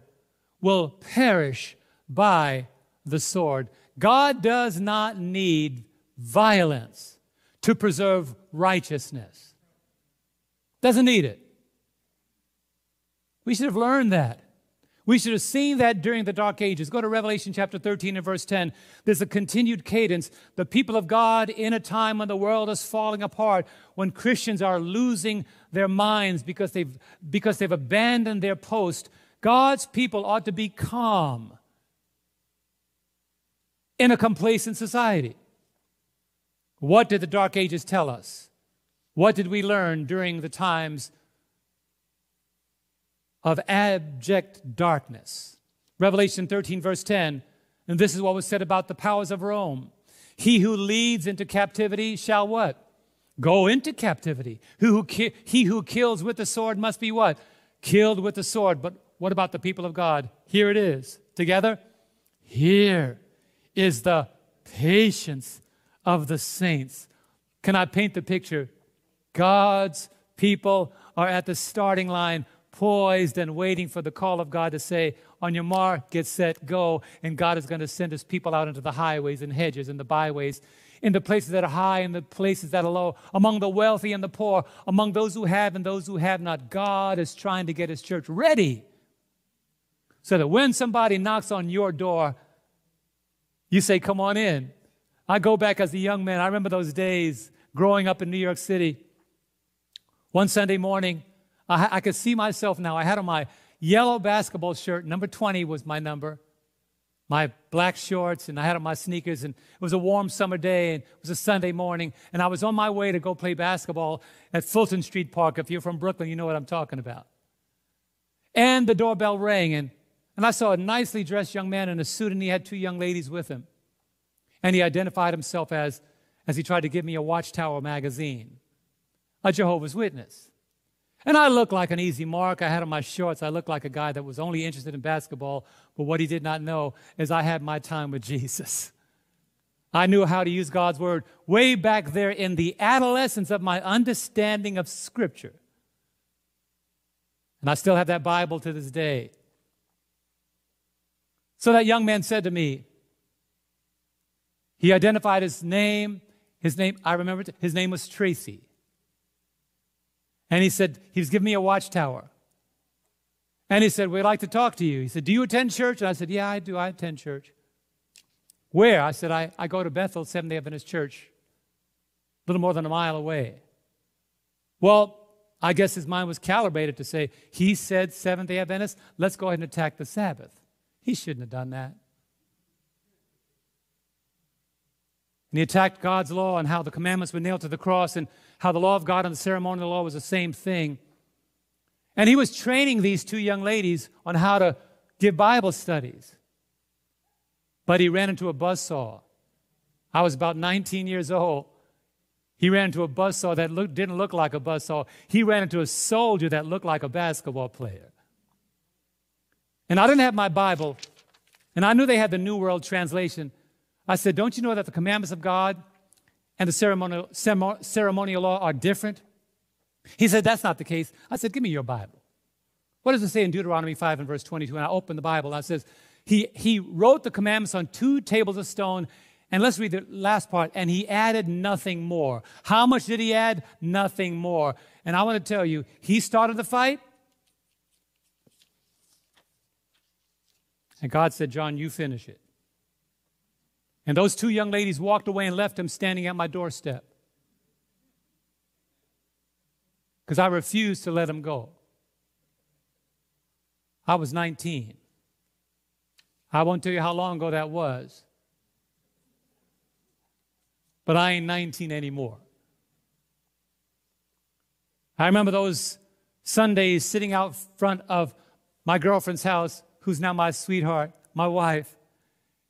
will perish by the sword. God does not need violence to preserve righteousness. Doesn't need it. We should have learned that. We should have seen that during the dark ages. Go to Revelation chapter 13 and verse 10. There's a continued cadence. The people of God in a time when the world is falling apart, when Christians are losing their minds because they've, because they've abandoned their post, God's people ought to be calm in a complacent society. What did the dark ages tell us? What did we learn during the times of abject darkness. Revelation 13, verse 10, and this is what was said about the powers of Rome. He who leads into captivity shall what? Go into captivity. Who, who he who kills with the sword must be what? Killed with the sword. But what about the people of God? Here it is. Together? Here is the patience of the saints. Can I paint the picture? God's people are at the starting line poised and waiting for the call of God to say, On your mark, get set, go. And God is going to send his people out into the highways and hedges and the byways, in the places that are high and the places that are low, among the wealthy and the poor, among those who have and those who have not. God is trying to get his church ready so that when somebody knocks on your door, you say, Come on in. I go back as a young man. I remember those days growing up in New York City. One Sunday morning, I, I could see myself now. I had on my yellow basketball shirt, number 20 was my number, my black shorts, and I had on my sneakers. And it was a warm summer day, and it was a Sunday morning, and I was on my way to go play basketball at Fulton Street Park. If you're from Brooklyn, you know what I'm talking about. And the doorbell rang, and, and I saw a nicely dressed young man in a suit, and he had two young ladies with him. And he identified himself as, as he tried to give me a Watchtower magazine, a Jehovah's Witness. And I looked like an easy mark. I had on my shorts. I looked like a guy that was only interested in basketball. But what he did not know is I had my time with Jesus. I knew how to use God's word way back there in the adolescence of my understanding of Scripture. And I still have that Bible to this day. So that young man said to me, he identified his name. His name, I remember, his name was Tracy. And he said, he was giving me a watchtower. And he said, We'd like to talk to you. He said, Do you attend church? And I said, Yeah, I do. I attend church. Where? I said, I, I go to Bethel Seventh day Adventist Church, a little more than a mile away. Well, I guess his mind was calibrated to say, He said Seventh day Adventist, let's go ahead and attack the Sabbath. He shouldn't have done that. And he attacked God's law and how the commandments were nailed to the cross and how the law of God and the ceremonial law was the same thing. And he was training these two young ladies on how to give Bible studies. But he ran into a buzzsaw. I was about 19 years old. He ran into a buzzsaw that didn't look like a buzzsaw. He ran into a soldier that looked like a basketball player. And I didn't have my Bible, and I knew they had the New World Translation. I said, Don't you know that the commandments of God and the ceremonial, ceremonial law are different? He said, That's not the case. I said, Give me your Bible. What does it say in Deuteronomy 5 and verse 22? And I opened the Bible. It says, he, he wrote the commandments on two tables of stone. And let's read the last part. And he added nothing more. How much did he add? Nothing more. And I want to tell you, he started the fight. And God said, John, you finish it. And those two young ladies walked away and left him standing at my doorstep. Because I refused to let him go. I was 19. I won't tell you how long ago that was. But I ain't 19 anymore. I remember those Sundays sitting out front of my girlfriend's house, who's now my sweetheart, my wife,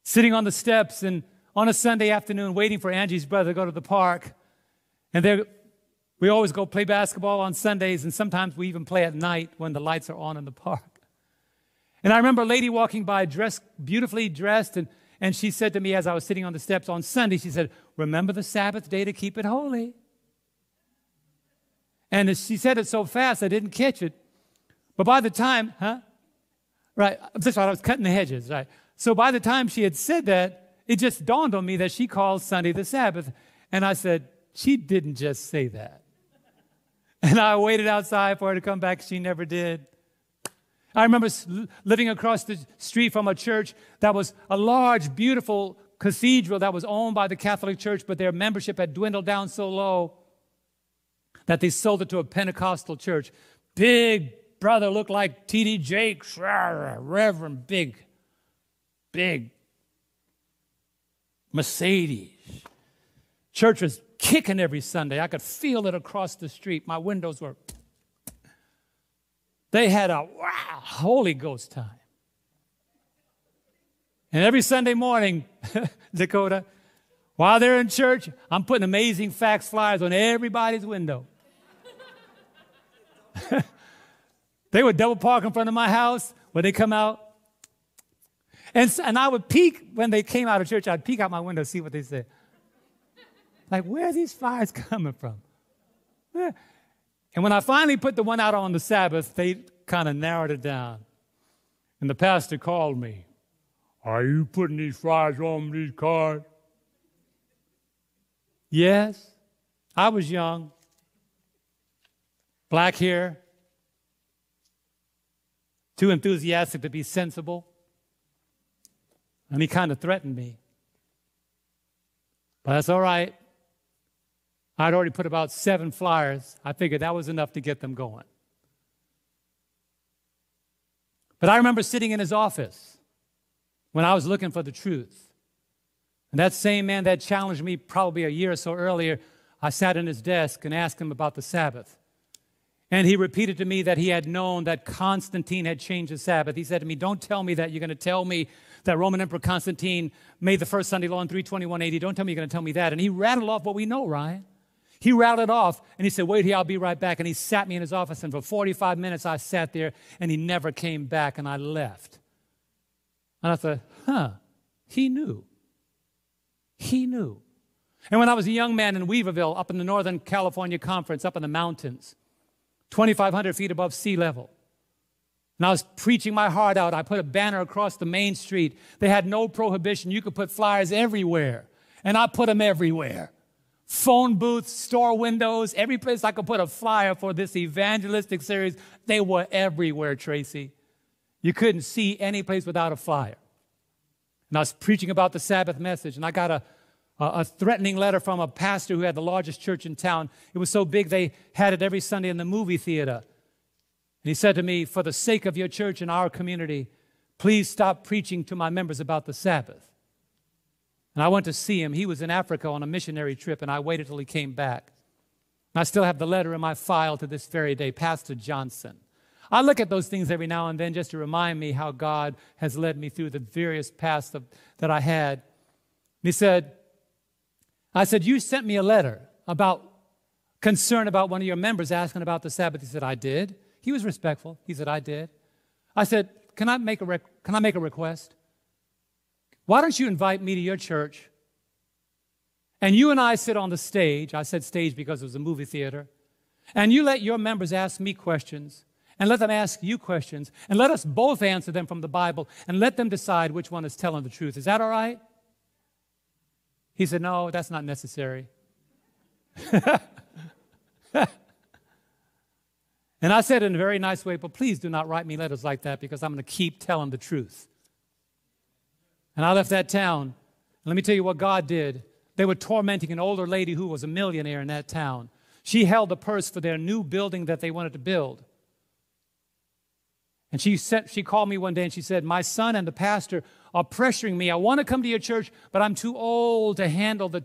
sitting on the steps and on a Sunday afternoon waiting for Angie's brother to go to the park. And there, we always go play basketball on Sundays, and sometimes we even play at night when the lights are on in the park. And I remember a lady walking by, dressed, beautifully dressed, and, and she said to me as I was sitting on the steps on Sunday, she said, Remember the Sabbath day to keep it holy. And she said it so fast, I didn't catch it. But by the time, huh? Right, that's right, I was cutting the hedges, right? So by the time she had said that, it just dawned on me that she called Sunday the Sabbath. And I said, She didn't just say that. *laughs* And I waited outside for her to come back. She never did. I remember living across the street from a church that was a large, beautiful cathedral that was owned by the Catholic Church, but their membership had dwindled down so low that they sold it to a Pentecostal church. Big brother looked like T.D. Jakes, *laughs* Reverend, big, big Mercedes. Church was kicking every Sunday. I could feel it across the street. My windows were they had a wow, Holy Ghost time. And every Sunday morning, *laughs* Dakota, while they're in church, I'm putting amazing facts flyers on everybody's window. *laughs* they would double park in front of my house when they come out. And, and I would peek when they came out of church, I'd peek out my window, see what they said. Like, where are these fires *laughs* coming from? And when I finally put the one out on the Sabbath, they kind of narrowed it down. And the pastor called me. Are you putting these flyers on these cars? Yes. I was young, black hair, too enthusiastic to be sensible. And he kind of threatened me. But that's all right. I'd already put about seven flyers. I figured that was enough to get them going. But I remember sitting in his office when I was looking for the truth. And that same man that challenged me probably a year or so earlier, I sat in his desk and asked him about the Sabbath. And he repeated to me that he had known that Constantine had changed the Sabbath. He said to me, Don't tell me that you're going to tell me that Roman Emperor Constantine made the first Sunday law in 321 AD. Don't tell me you're going to tell me that. And he rattled off what we know, Ryan. He rattled off and he said, Wait here, I'll be right back. And he sat me in his office, and for 45 minutes I sat there and he never came back, and I left. And I thought, Huh, he knew. He knew. And when I was a young man in Weaverville, up in the Northern California Conference, up in the mountains, 2,500 feet above sea level, and I was preaching my heart out. I put a banner across the main street. They had no prohibition. You could put flyers everywhere. And I put them everywhere phone booths, store windows, every place I could put a flyer for this evangelistic series. They were everywhere, Tracy. You couldn't see any place without a flyer. And I was preaching about the Sabbath message, and I got a, a, a threatening letter from a pastor who had the largest church in town. It was so big they had it every Sunday in the movie theater. And he said to me, For the sake of your church and our community, please stop preaching to my members about the Sabbath. And I went to see him. He was in Africa on a missionary trip, and I waited till he came back. And I still have the letter in my file to this very day, Pastor Johnson. I look at those things every now and then just to remind me how God has led me through the various paths of, that I had. And he said, I said, You sent me a letter about concern about one of your members asking about the Sabbath. He said, I did. He was respectful. He said, I did. I said, Can I make a, rec- can I make a request? Why don't you invite me to your church? And you and I sit on the stage. I said stage because it was a movie theater. And you let your members ask me questions and let them ask you questions and let us both answer them from the Bible and let them decide which one is telling the truth. Is that all right? He said, No, that's not necessary. *laughs* and I said in a very nice way, but please do not write me letters like that because I'm going to keep telling the truth. And I left that town. Let me tell you what God did. They were tormenting an older lady who was a millionaire in that town. She held the purse for their new building that they wanted to build. And she, sent, she called me one day and she said, My son and the pastor are pressuring me. I want to come to your church, but I'm too old to handle the,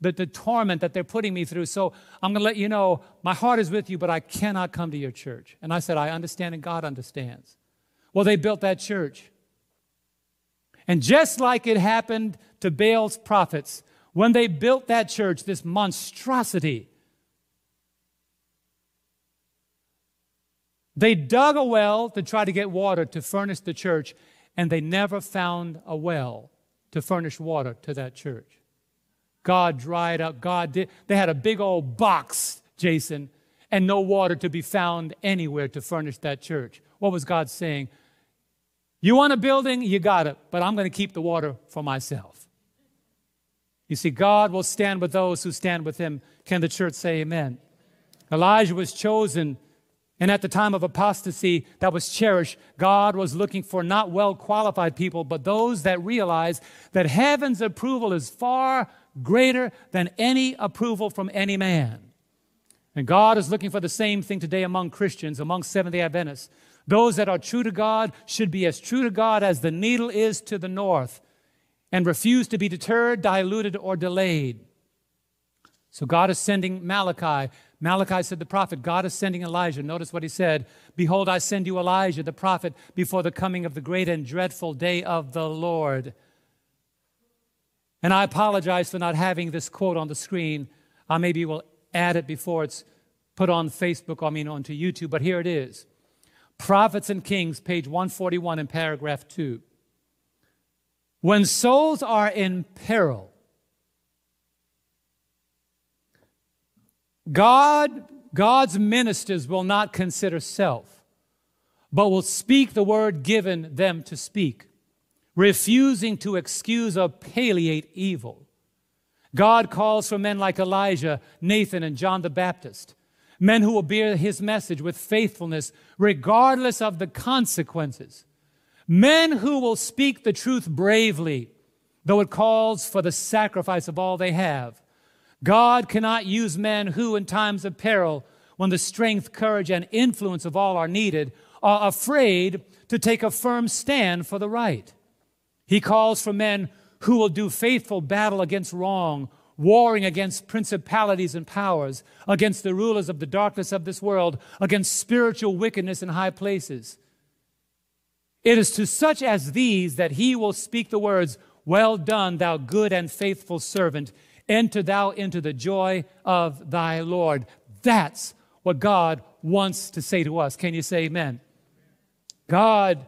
the, the torment that they're putting me through. So I'm going to let you know my heart is with you, but I cannot come to your church. And I said, I understand and God understands. Well, they built that church. And just like it happened to Baal's prophets, when they built that church, this monstrosity, they dug a well to try to get water to furnish the church, and they never found a well to furnish water to that church. God dried up. God did. They had a big old box, Jason, and no water to be found anywhere to furnish that church. What was God saying? You want a building? You got it, but I'm going to keep the water for myself. You see, God will stand with those who stand with him. Can the church say amen? Elijah was chosen and at the time of apostasy that was cherished, God was looking for not well qualified people, but those that realize that heaven's approval is far greater than any approval from any man. And God is looking for the same thing today among Christians, among Seventh day Adventists. Those that are true to God should be as true to God as the needle is to the north and refuse to be deterred, diluted, or delayed. So God is sending Malachi Malachi said, The prophet, God is sending Elijah. Notice what he said Behold, I send you Elijah, the prophet, before the coming of the great and dreadful day of the Lord. And I apologize for not having this quote on the screen. I maybe will add it before it's put on Facebook, I mean, onto YouTube, but here it is Prophets and Kings, page 141 in paragraph 2. When souls are in peril, God, God's ministers will not consider self, but will speak the word given them to speak, refusing to excuse or palliate evil. God calls for men like Elijah, Nathan, and John the Baptist, men who will bear his message with faithfulness, regardless of the consequences, men who will speak the truth bravely, though it calls for the sacrifice of all they have God cannot use men who, in times of peril, when the strength, courage, and influence of all are needed, are afraid to take a firm stand for the right. He calls for men who will do faithful battle against wrong, warring against principalities and powers, against the rulers of the darkness of this world, against spiritual wickedness in high places. It is to such as these that he will speak the words, Well done, thou good and faithful servant. Enter thou into the joy of thy Lord. That's what God wants to say to us. Can you say amen? God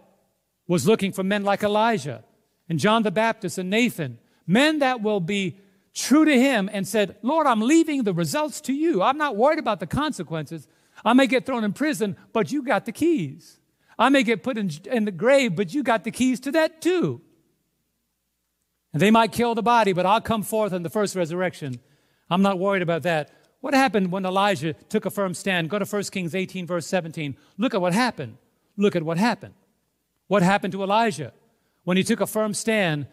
was looking for men like Elijah and John the Baptist and Nathan, men that will be true to him and said, Lord, I'm leaving the results to you. I'm not worried about the consequences. I may get thrown in prison, but you got the keys. I may get put in, in the grave, but you got the keys to that too. And they might kill the body, but I'll come forth in the first resurrection. I'm not worried about that. What happened when Elijah took a firm stand? Go to 1 Kings 18, verse 17. Look at what happened. Look at what happened. What happened to Elijah when he took a firm stand?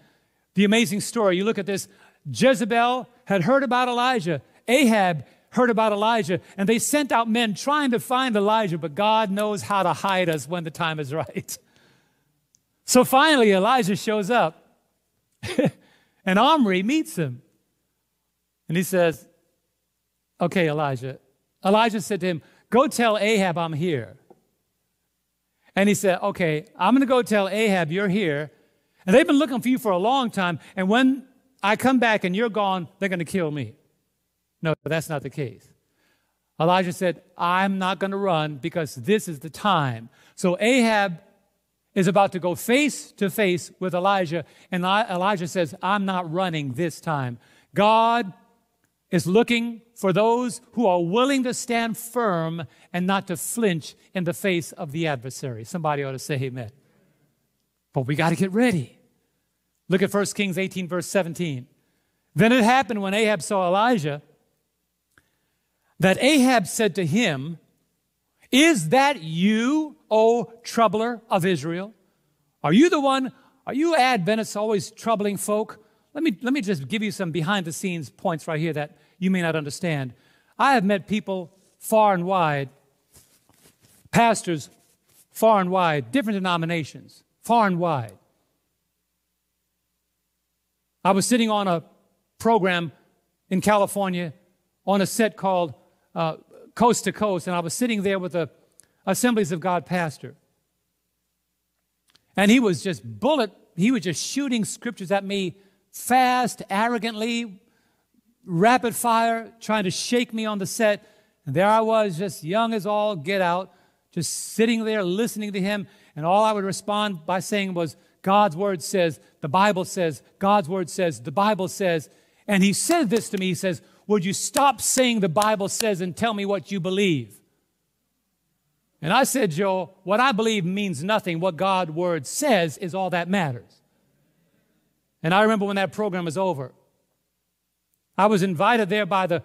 The amazing story. You look at this. Jezebel had heard about Elijah. Ahab heard about Elijah, and they sent out men trying to find Elijah, but God knows how to hide us when the time is *laughs* right. So finally, Elijah shows up. *laughs* and Omri meets him. And he says, Okay, Elijah. Elijah said to him, Go tell Ahab I'm here. And he said, Okay, I'm going to go tell Ahab you're here. And they've been looking for you for a long time. And when I come back and you're gone, they're going to kill me. No, that's not the case. Elijah said, I'm not going to run because this is the time. So Ahab is about to go face to face with Elijah. And Elijah says, I'm not running this time. God is looking for those who are willing to stand firm and not to flinch in the face of the adversary. Somebody ought to say amen. But we got to get ready. Look at 1 Kings 18, verse 17. Then it happened when Ahab saw Elijah that Ahab said to him, Is that you, O troubler of Israel? Are you the one? Are you Adventists always troubling folk? Let me, let me just give you some behind the scenes points right here that you may not understand. I have met people far and wide, pastors far and wide, different denominations, far and wide. I was sitting on a program in California on a set called uh, Coast to Coast, and I was sitting there with the Assemblies of God pastor. And he was just bullet, he was just shooting scriptures at me fast, arrogantly, rapid fire, trying to shake me on the set. And there I was, just young as all get out, just sitting there listening to him. And all I would respond by saying was, God's word says, the Bible says, God's word says, the Bible says. And he said this to me. He says, Would you stop saying the Bible says and tell me what you believe? And I said, Joe, what I believe means nothing. What God's word says is all that matters. And I remember when that program was over, I was invited there by the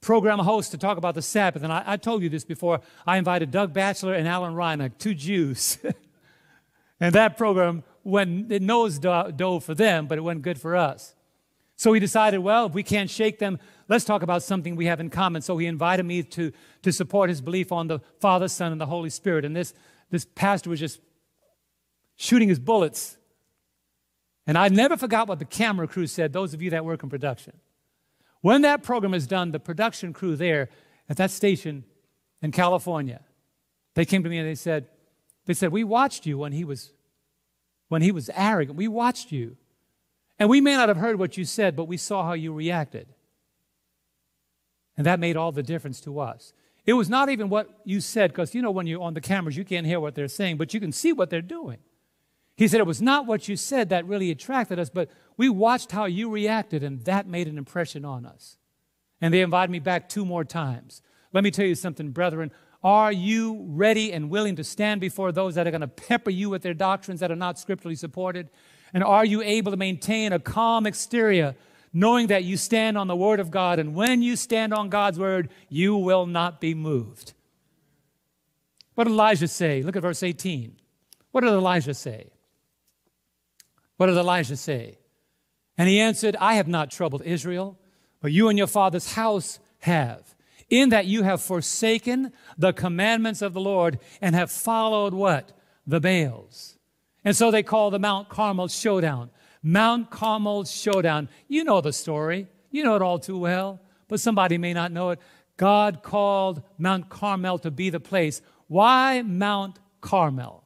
program host to talk about the Sabbath. And I, I told you this before. I invited Doug Batchelor and Alan Reinach, two Jews. *laughs* and that program went, it nose dove for them, but it went good for us. So he decided, well, if we can't shake them, let's talk about something we have in common. So he invited me to, to support his belief on the Father, Son, and the Holy Spirit. And this, this pastor was just shooting his bullets and I never forgot what the camera crew said, those of you that work in production. When that program is done, the production crew there at that station in California, they came to me and they said, they said, we watched you when he was when he was arrogant. We watched you. And we may not have heard what you said, but we saw how you reacted. And that made all the difference to us. It was not even what you said, because you know, when you're on the cameras, you can't hear what they're saying, but you can see what they're doing. He said, It was not what you said that really attracted us, but we watched how you reacted, and that made an impression on us. And they invited me back two more times. Let me tell you something, brethren. Are you ready and willing to stand before those that are going to pepper you with their doctrines that are not scripturally supported? And are you able to maintain a calm exterior, knowing that you stand on the Word of God? And when you stand on God's Word, you will not be moved. What did Elijah say? Look at verse 18. What did Elijah say? What did Elijah say? And he answered, I have not troubled Israel, but you and your father's house have, in that you have forsaken the commandments of the Lord and have followed what? The Baals. And so they call the Mount Carmel showdown. Mount Carmel showdown. You know the story. You know it all too well, but somebody may not know it. God called Mount Carmel to be the place. Why Mount Carmel?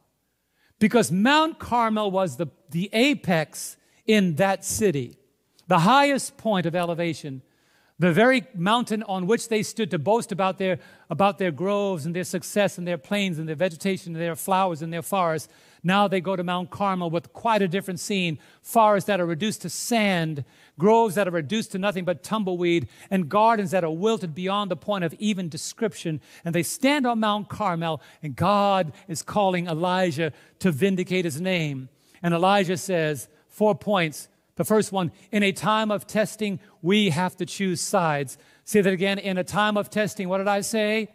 Because Mount Carmel was the the apex in that city, the highest point of elevation, the very mountain on which they stood to boast about their, about their groves and their success and their plains and their vegetation and their flowers and their forests. Now they go to Mount Carmel with quite a different scene. Forests that are reduced to sand, groves that are reduced to nothing but tumbleweed, and gardens that are wilted beyond the point of even description. And they stand on Mount Carmel, and God is calling Elijah to vindicate his name. And Elijah says, four points. The first one, in a time of testing, we have to choose sides. Say that again. In a time of testing, what did I say?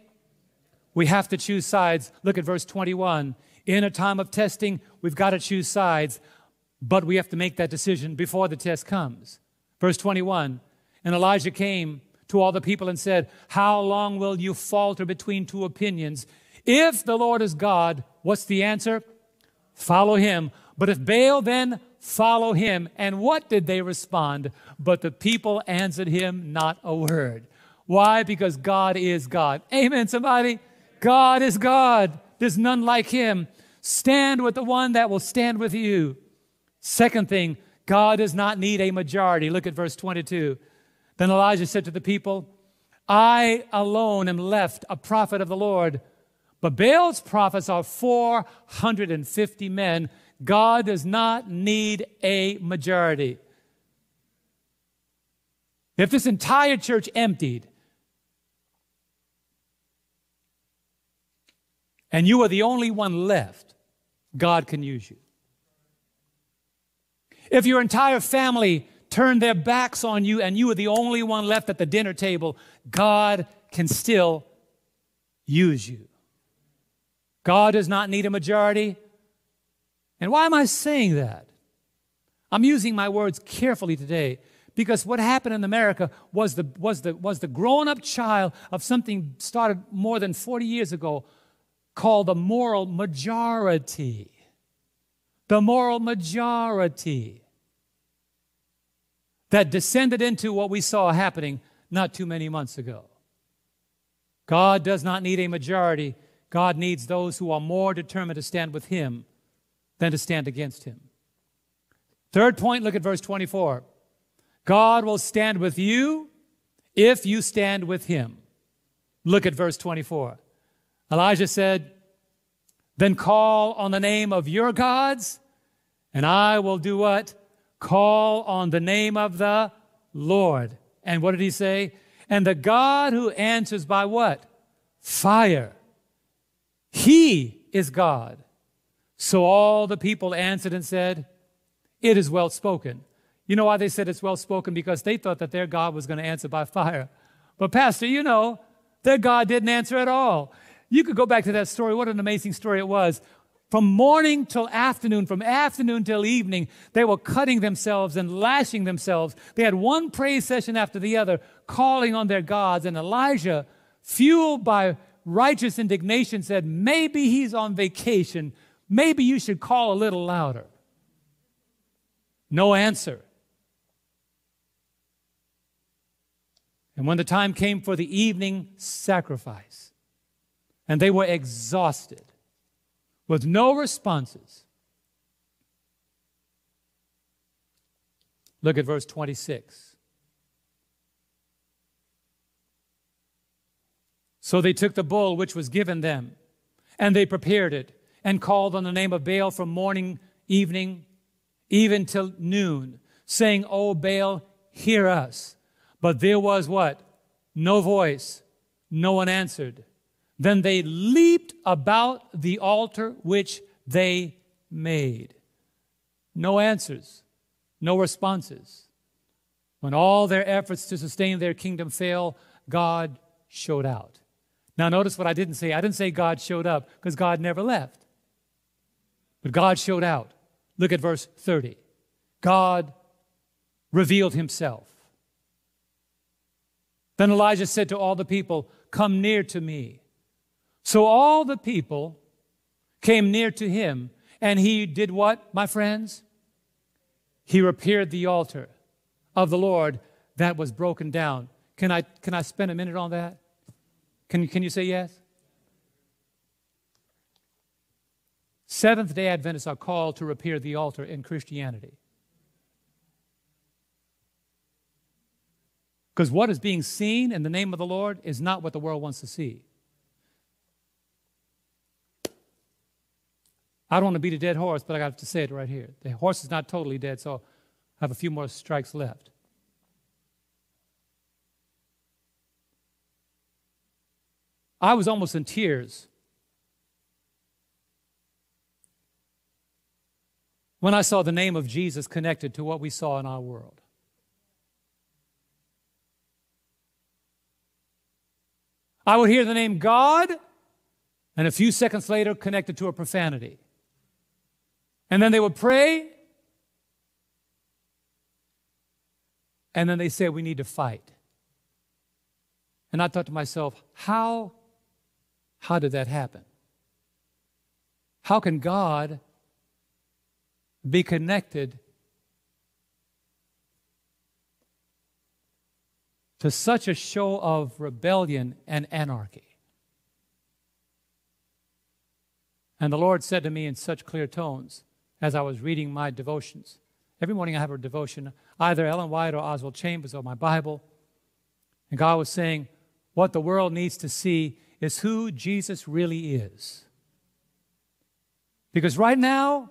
We have to choose sides. Look at verse 21. In a time of testing, we've got to choose sides, but we have to make that decision before the test comes. Verse 21. And Elijah came to all the people and said, How long will you falter between two opinions? If the Lord is God, what's the answer? Follow him. But if Baal, then follow him. And what did they respond? But the people answered him not a word. Why? Because God is God. Amen, somebody? God is God. There's none like him. Stand with the one that will stand with you. Second thing, God does not need a majority. Look at verse 22. Then Elijah said to the people, I alone am left a prophet of the Lord, but Baal's prophets are 450 men. God does not need a majority. If this entire church emptied, and you are the only one left, God can use you. If your entire family turned their backs on you and you were the only one left at the dinner table, God can still use you. God does not need a majority. And why am I saying that? I'm using my words carefully today because what happened in America was the, was the, was the grown up child of something started more than 40 years ago called the moral majority. The moral majority that descended into what we saw happening not too many months ago. God does not need a majority. God needs those who are more determined to stand with Him than to stand against Him. Third point, look at verse 24. God will stand with you if you stand with Him. Look at verse 24. Elijah said, Then call on the name of your gods, and I will do what? Call on the name of the Lord. And what did he say? And the God who answers by what? Fire. He is God. So all the people answered and said, It is well spoken. You know why they said it's well spoken? Because they thought that their God was going to answer by fire. But, Pastor, you know, their God didn't answer at all. You could go back to that story. What an amazing story it was. From morning till afternoon, from afternoon till evening, they were cutting themselves and lashing themselves. They had one praise session after the other, calling on their gods. And Elijah, fueled by righteous indignation, said, Maybe he's on vacation. Maybe you should call a little louder. No answer. And when the time came for the evening sacrifice, and they were exhausted, with no responses. Look at verse 26. So they took the bull which was given them, and they prepared it, and called on the name of Baal from morning, evening, even till noon, saying, O Baal, hear us. But there was what? No voice. No one answered. Then they leaped about the altar which they made. No answers, no responses. When all their efforts to sustain their kingdom fail, God showed out. Now, notice what I didn't say. I didn't say God showed up because God never left. But God showed out. Look at verse 30. God revealed himself. Then Elijah said to all the people, Come near to me. So all the people came near to him, and he did what, my friends? He repaired the altar of the Lord that was broken down. Can I, can I spend a minute on that? Can, can you say yes? Seventh day Adventists are called to repair the altar in Christianity. Because what is being seen in the name of the Lord is not what the world wants to see. I don't want to beat a dead horse, but I got to say it right here. The horse is not totally dead, so I have a few more strikes left. I was almost in tears when I saw the name of Jesus connected to what we saw in our world. I would hear the name God, and a few seconds later, connected to a profanity. And then they would pray. And then they say, We need to fight. And I thought to myself, How, how did that happen? How can God be connected to such a show of rebellion and anarchy? And the Lord said to me in such clear tones as I was reading my devotions. Every morning I have a devotion, either Ellen White or Oswald Chambers or my Bible. And God was saying, what the world needs to see is who Jesus really is. Because right now,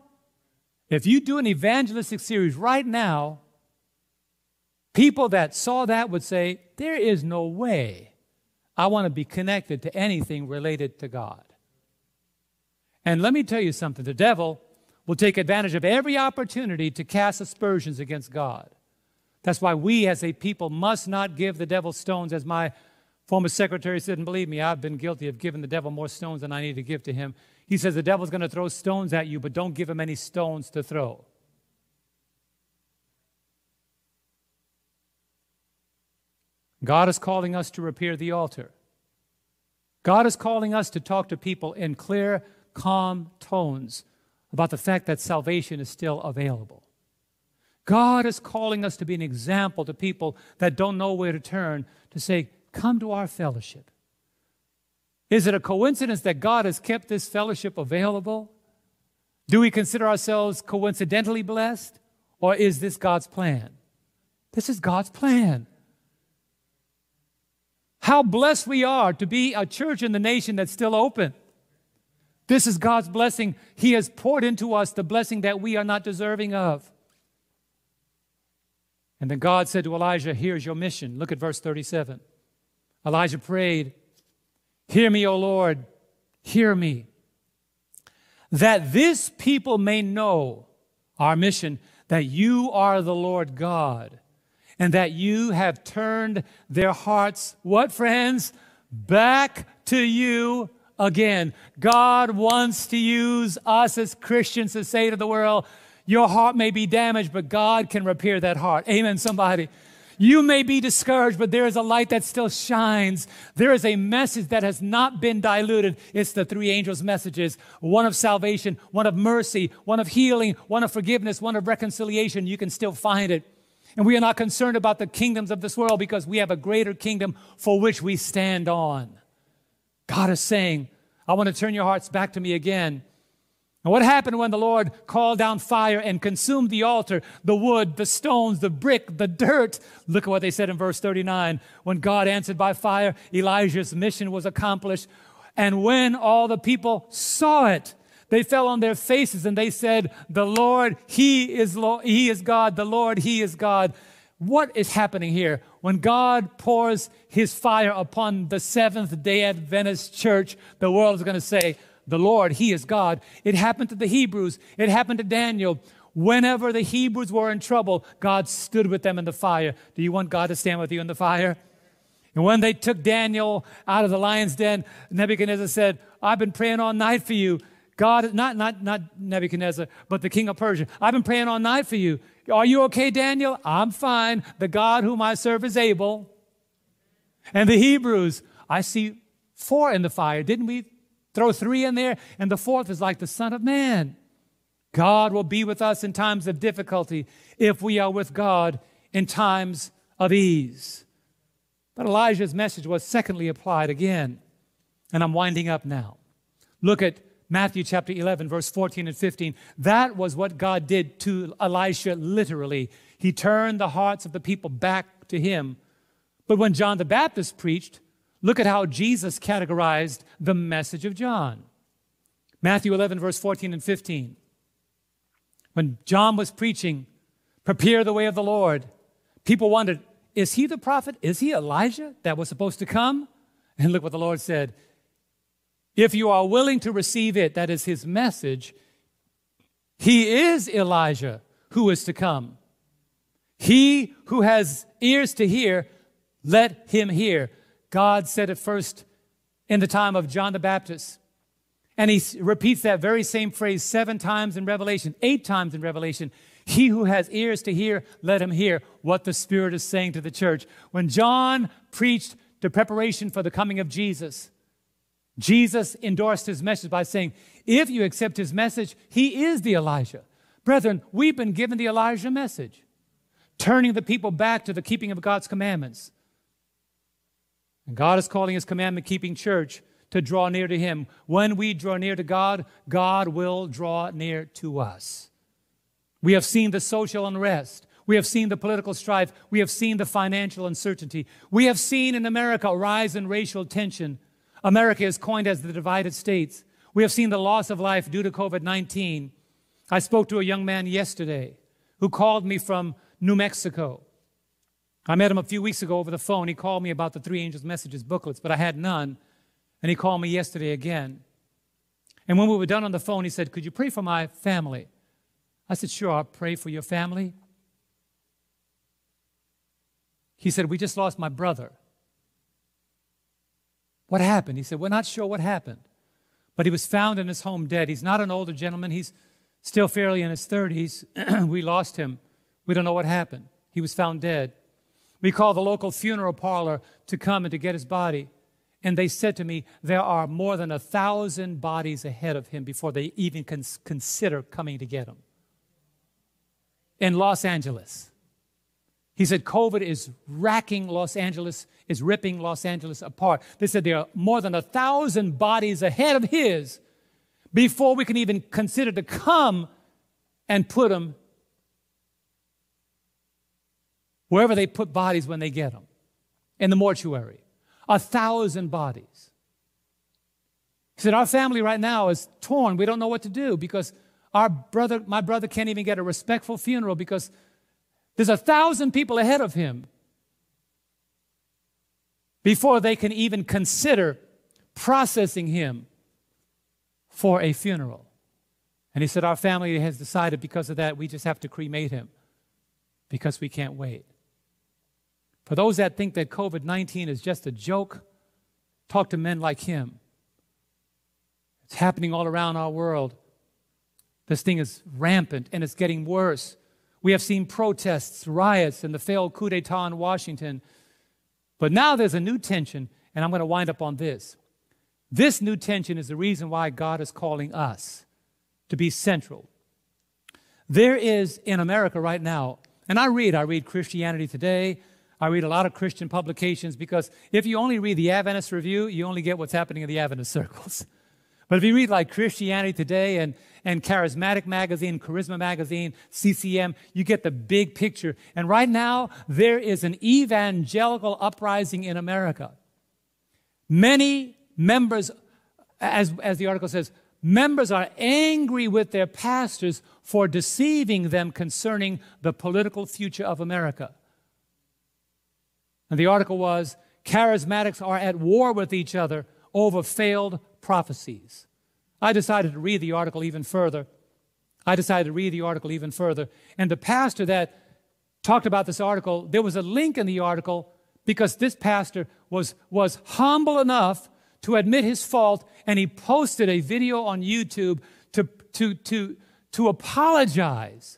if you do an evangelistic series right now, people that saw that would say, There is no way I want to be connected to anything related to God. And let me tell you something the devil will take advantage of every opportunity to cast aspersions against God. That's why we as a people must not give the devil stones, as my former secretary said, and believe me, I've been guilty of giving the devil more stones than I need to give to him. He says the devil's going to throw stones at you, but don't give him any stones to throw. God is calling us to repair the altar. God is calling us to talk to people in clear, calm tones about the fact that salvation is still available. God is calling us to be an example to people that don't know where to turn to say, Come to our fellowship. Is it a coincidence that God has kept this fellowship available? Do we consider ourselves coincidentally blessed? Or is this God's plan? This is God's plan. How blessed we are to be a church in the nation that's still open. This is God's blessing. He has poured into us the blessing that we are not deserving of. And then God said to Elijah, Here's your mission. Look at verse 37. Elijah prayed, Hear me, O Lord, hear me. That this people may know our mission, that you are the Lord God, and that you have turned their hearts, what friends? Back to you again. God wants to use us as Christians to say to the world, your heart may be damaged, but God can repair that heart. Amen, somebody. You may be discouraged, but there is a light that still shines. There is a message that has not been diluted. It's the three angels' messages one of salvation, one of mercy, one of healing, one of forgiveness, one of reconciliation. You can still find it. And we are not concerned about the kingdoms of this world because we have a greater kingdom for which we stand on. God is saying, I want to turn your hearts back to me again. And what happened when the Lord called down fire and consumed the altar, the wood, the stones, the brick, the dirt? Look at what they said in verse 39. When God answered by fire, Elijah's mission was accomplished. And when all the people saw it, they fell on their faces and they said, The Lord, He is, Lord, He is God. The Lord, He is God. What is happening here? When God pours His fire upon the Seventh day Adventist church, the world is going to say, the Lord, He is God. It happened to the Hebrews, it happened to Daniel. Whenever the Hebrews were in trouble, God stood with them in the fire. Do you want God to stand with you in the fire? And when they took Daniel out of the lion's den, Nebuchadnezzar said, I've been praying all night for you. God, not, not, not Nebuchadnezzar, but the king of Persia. I've been praying all night for you. Are you okay, Daniel? I'm fine. The God whom I serve is able. And the Hebrews, I see four in the fire. Didn't we Throw three in there, and the fourth is like the Son of Man. God will be with us in times of difficulty if we are with God in times of ease. But Elijah's message was secondly applied again. And I'm winding up now. Look at Matthew chapter 11, verse 14 and 15. That was what God did to Elisha literally. He turned the hearts of the people back to him. But when John the Baptist preached, Look at how Jesus categorized the message of John. Matthew 11, verse 14 and 15. When John was preaching, prepare the way of the Lord, people wondered, is he the prophet? Is he Elijah that was supposed to come? And look what the Lord said. If you are willing to receive it, that is his message, he is Elijah who is to come. He who has ears to hear, let him hear. God said it first in the time of John the Baptist. And he repeats that very same phrase seven times in Revelation, eight times in Revelation. He who has ears to hear, let him hear what the Spirit is saying to the church. When John preached the preparation for the coming of Jesus, Jesus endorsed his message by saying, If you accept his message, he is the Elijah. Brethren, we've been given the Elijah message, turning the people back to the keeping of God's commandments. And God is calling his commandment keeping church to draw near to Him. When we draw near to God, God will draw near to us. We have seen the social unrest. We have seen the political strife. We have seen the financial uncertainty. We have seen in America a rise in racial tension. America is coined as the divided states. We have seen the loss of life due to COVID 19. I spoke to a young man yesterday who called me from New Mexico. I met him a few weeks ago over the phone. He called me about the Three Angels Messages booklets, but I had none. And he called me yesterday again. And when we were done on the phone, he said, Could you pray for my family? I said, Sure, I'll pray for your family. He said, We just lost my brother. What happened? He said, We're not sure what happened. But he was found in his home dead. He's not an older gentleman, he's still fairly in his 30s. *clears throat* we lost him. We don't know what happened. He was found dead. We called the local funeral parlor to come and to get his body. And they said to me, There are more than a thousand bodies ahead of him before they even cons- consider coming to get him. In Los Angeles. He said, COVID is racking Los Angeles, is ripping Los Angeles apart. They said there are more than a thousand bodies ahead of his before we can even consider to come and put him wherever they put bodies when they get them in the mortuary. A thousand bodies. He said, Our family right now is torn. We don't know what to do because our brother, my brother can't even get a respectful funeral because there's a thousand people ahead of him before they can even consider processing him for a funeral. And he said, Our family has decided because of that, we just have to cremate him because we can't wait. For those that think that COVID 19 is just a joke, talk to men like him. It's happening all around our world. This thing is rampant and it's getting worse. We have seen protests, riots, and the failed coup d'etat in Washington. But now there's a new tension, and I'm going to wind up on this. This new tension is the reason why God is calling us to be central. There is in America right now, and I read, I read Christianity Today, I read a lot of Christian publications because if you only read the Adventist Review, you only get what's happening in the Adventist *laughs* circles. But if you read like Christianity Today and, and Charismatic Magazine, Charisma Magazine, CCM, you get the big picture. And right now, there is an evangelical uprising in America. Many members, as, as the article says, members are angry with their pastors for deceiving them concerning the political future of America. And the article was charismatics are at war with each other over failed prophecies. I decided to read the article even further. I decided to read the article even further. And the pastor that talked about this article, there was a link in the article because this pastor was, was humble enough to admit his fault and he posted a video on YouTube to, to, to, to apologize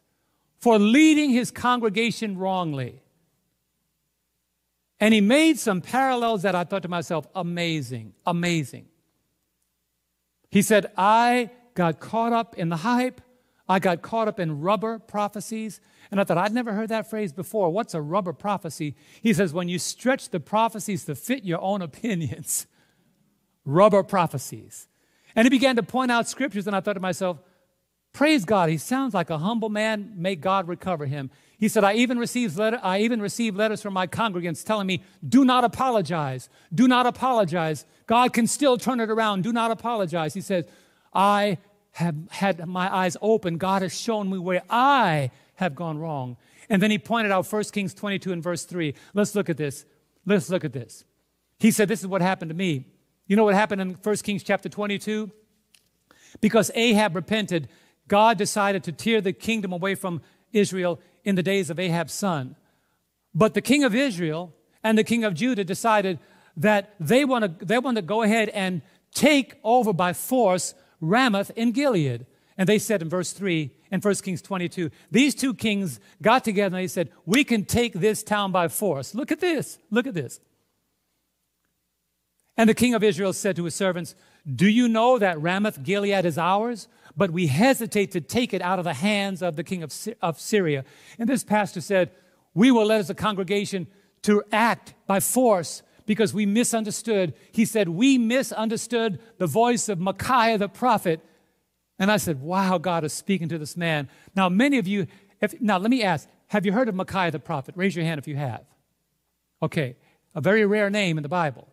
for leading his congregation wrongly. And he made some parallels that I thought to myself, amazing, amazing. He said, I got caught up in the hype. I got caught up in rubber prophecies. And I thought, I'd never heard that phrase before. What's a rubber prophecy? He says, when you stretch the prophecies to fit your own opinions, *laughs* rubber prophecies. And he began to point out scriptures, and I thought to myself, praise God, he sounds like a humble man. May God recover him. He said, I even received letter, I even received letters from my congregants telling me, do not apologize. Do not apologize. God can still turn it around. Do not apologize. He says, I have had my eyes open. God has shown me where I have gone wrong. And then he pointed out 1 Kings 22 and verse 3. Let's look at this. Let's look at this. He said, This is what happened to me. You know what happened in 1 Kings chapter 22? Because Ahab repented, God decided to tear the kingdom away from Israel in the days of Ahab's son. But the king of Israel and the king of Judah decided that they want to they want to go ahead and take over by force Ramoth in Gilead. And they said in verse 3 in 1 Kings 22, these two kings got together and they said, We can take this town by force. Look at this. Look at this. And the king of Israel said to his servants, Do you know that Ramoth Gilead is ours? but we hesitate to take it out of the hands of the king of, of Syria. And this pastor said, We will let as a congregation to act by force because we misunderstood. He said, We misunderstood the voice of Micaiah the prophet. And I said, Wow, God is speaking to this man. Now, many of you, if, now let me ask, have you heard of Micaiah the prophet? Raise your hand if you have. Okay, a very rare name in the Bible.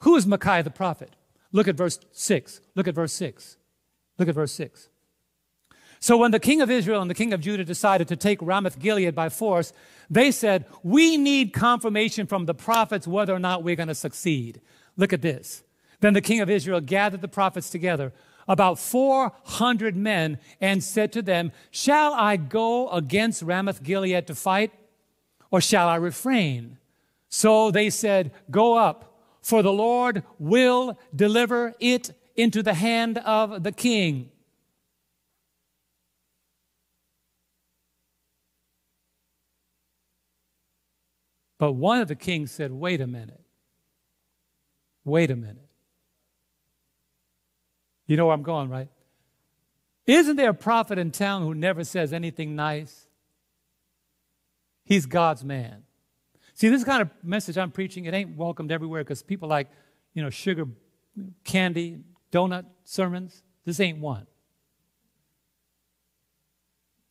Who is Micaiah the prophet? Look at verse 6. Look at verse 6. Look at verse 6. So when the king of Israel and the king of Judah decided to take Ramoth Gilead by force, they said, We need confirmation from the prophets whether or not we're going to succeed. Look at this. Then the king of Israel gathered the prophets together, about 400 men, and said to them, Shall I go against Ramoth Gilead to fight, or shall I refrain? So they said, Go up, for the Lord will deliver it into the hand of the king. But one of the kings said, Wait a minute. Wait a minute. You know where I'm going, right? Isn't there a prophet in town who never says anything nice? He's God's man. See, this kind of message I'm preaching, it ain't welcomed everywhere because people like, you know, sugar, candy, donut sermons. This ain't one.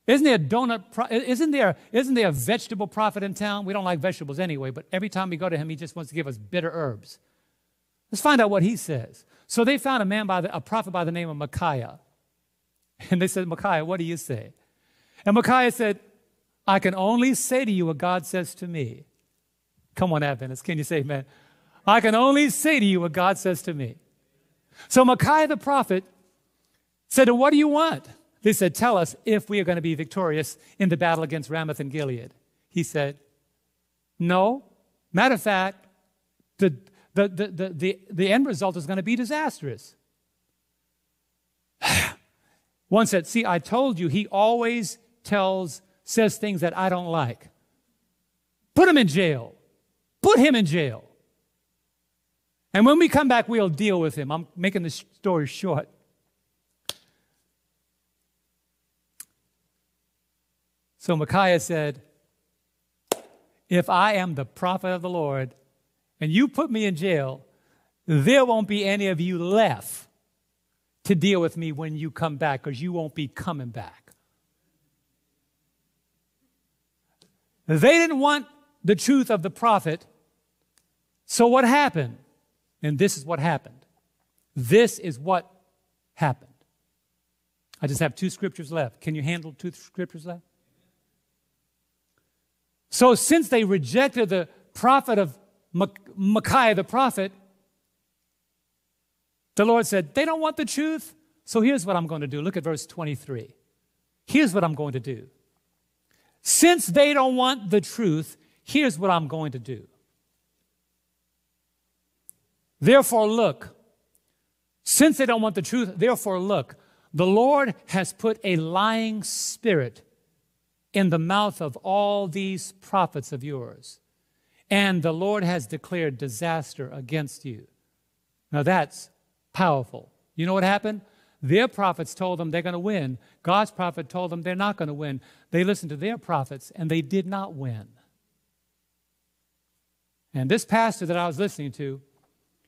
Isn't there a donut? Pro- isn't there? Isn't there a vegetable prophet in town? We don't like vegetables anyway, but every time we go to him, he just wants to give us bitter herbs. Let's find out what he says. So they found a man by the, a prophet by the name of Micaiah, *laughs* and they said, Micaiah, what do you say? And Micaiah said, I can only say to you what God says to me. Come on, Adventists, can you say, amen? I can only say to you what God says to me. So Micaiah the prophet said, What do you want? They said, Tell us if we are going to be victorious in the battle against Ramoth and Gilead. He said, No. Matter of fact, the, the, the, the, the, the end result is going to be disastrous. *sighs* One said, See, I told you, he always tells, says things that I don't like. Put him in jail. Put him in jail. And when we come back, we'll deal with him. I'm making the story short. So Micaiah said, If I am the prophet of the Lord and you put me in jail, there won't be any of you left to deal with me when you come back because you won't be coming back. They didn't want the truth of the prophet. So what happened? And this is what happened. This is what happened. I just have two scriptures left. Can you handle two scriptures left? So, since they rejected the prophet of Micaiah the prophet, the Lord said, They don't want the truth. So, here's what I'm going to do. Look at verse 23. Here's what I'm going to do. Since they don't want the truth, here's what I'm going to do. Therefore, look. Since they don't want the truth, therefore, look. The Lord has put a lying spirit in the mouth of all these prophets of yours. And the Lord has declared disaster against you. Now that's powerful. You know what happened? Their prophets told them they're going to win. God's prophet told them they're not going to win. They listened to their prophets and they did not win. And this pastor that I was listening to,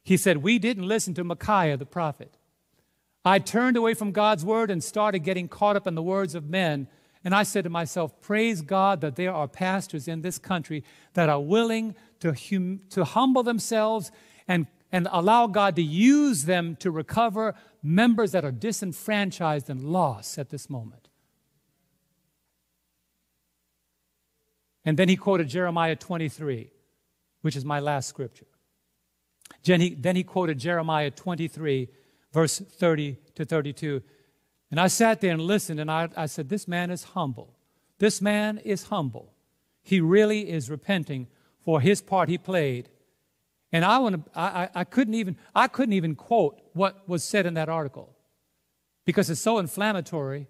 he said, We didn't listen to Micaiah the prophet. I turned away from God's word and started getting caught up in the words of men and I said to myself, praise God that there are pastors in this country that are willing to, hum- to humble themselves and, and allow God to use them to recover members that are disenfranchised and lost at this moment. And then he quoted Jeremiah 23, which is my last scripture. Then he, then he quoted Jeremiah 23, verse 30 to 32. And I sat there and listened, and I, I said, This man is humble. This man is humble. He really is repenting for his part he played. And I, want to, I, I, couldn't even, I couldn't even quote what was said in that article because it's so inflammatory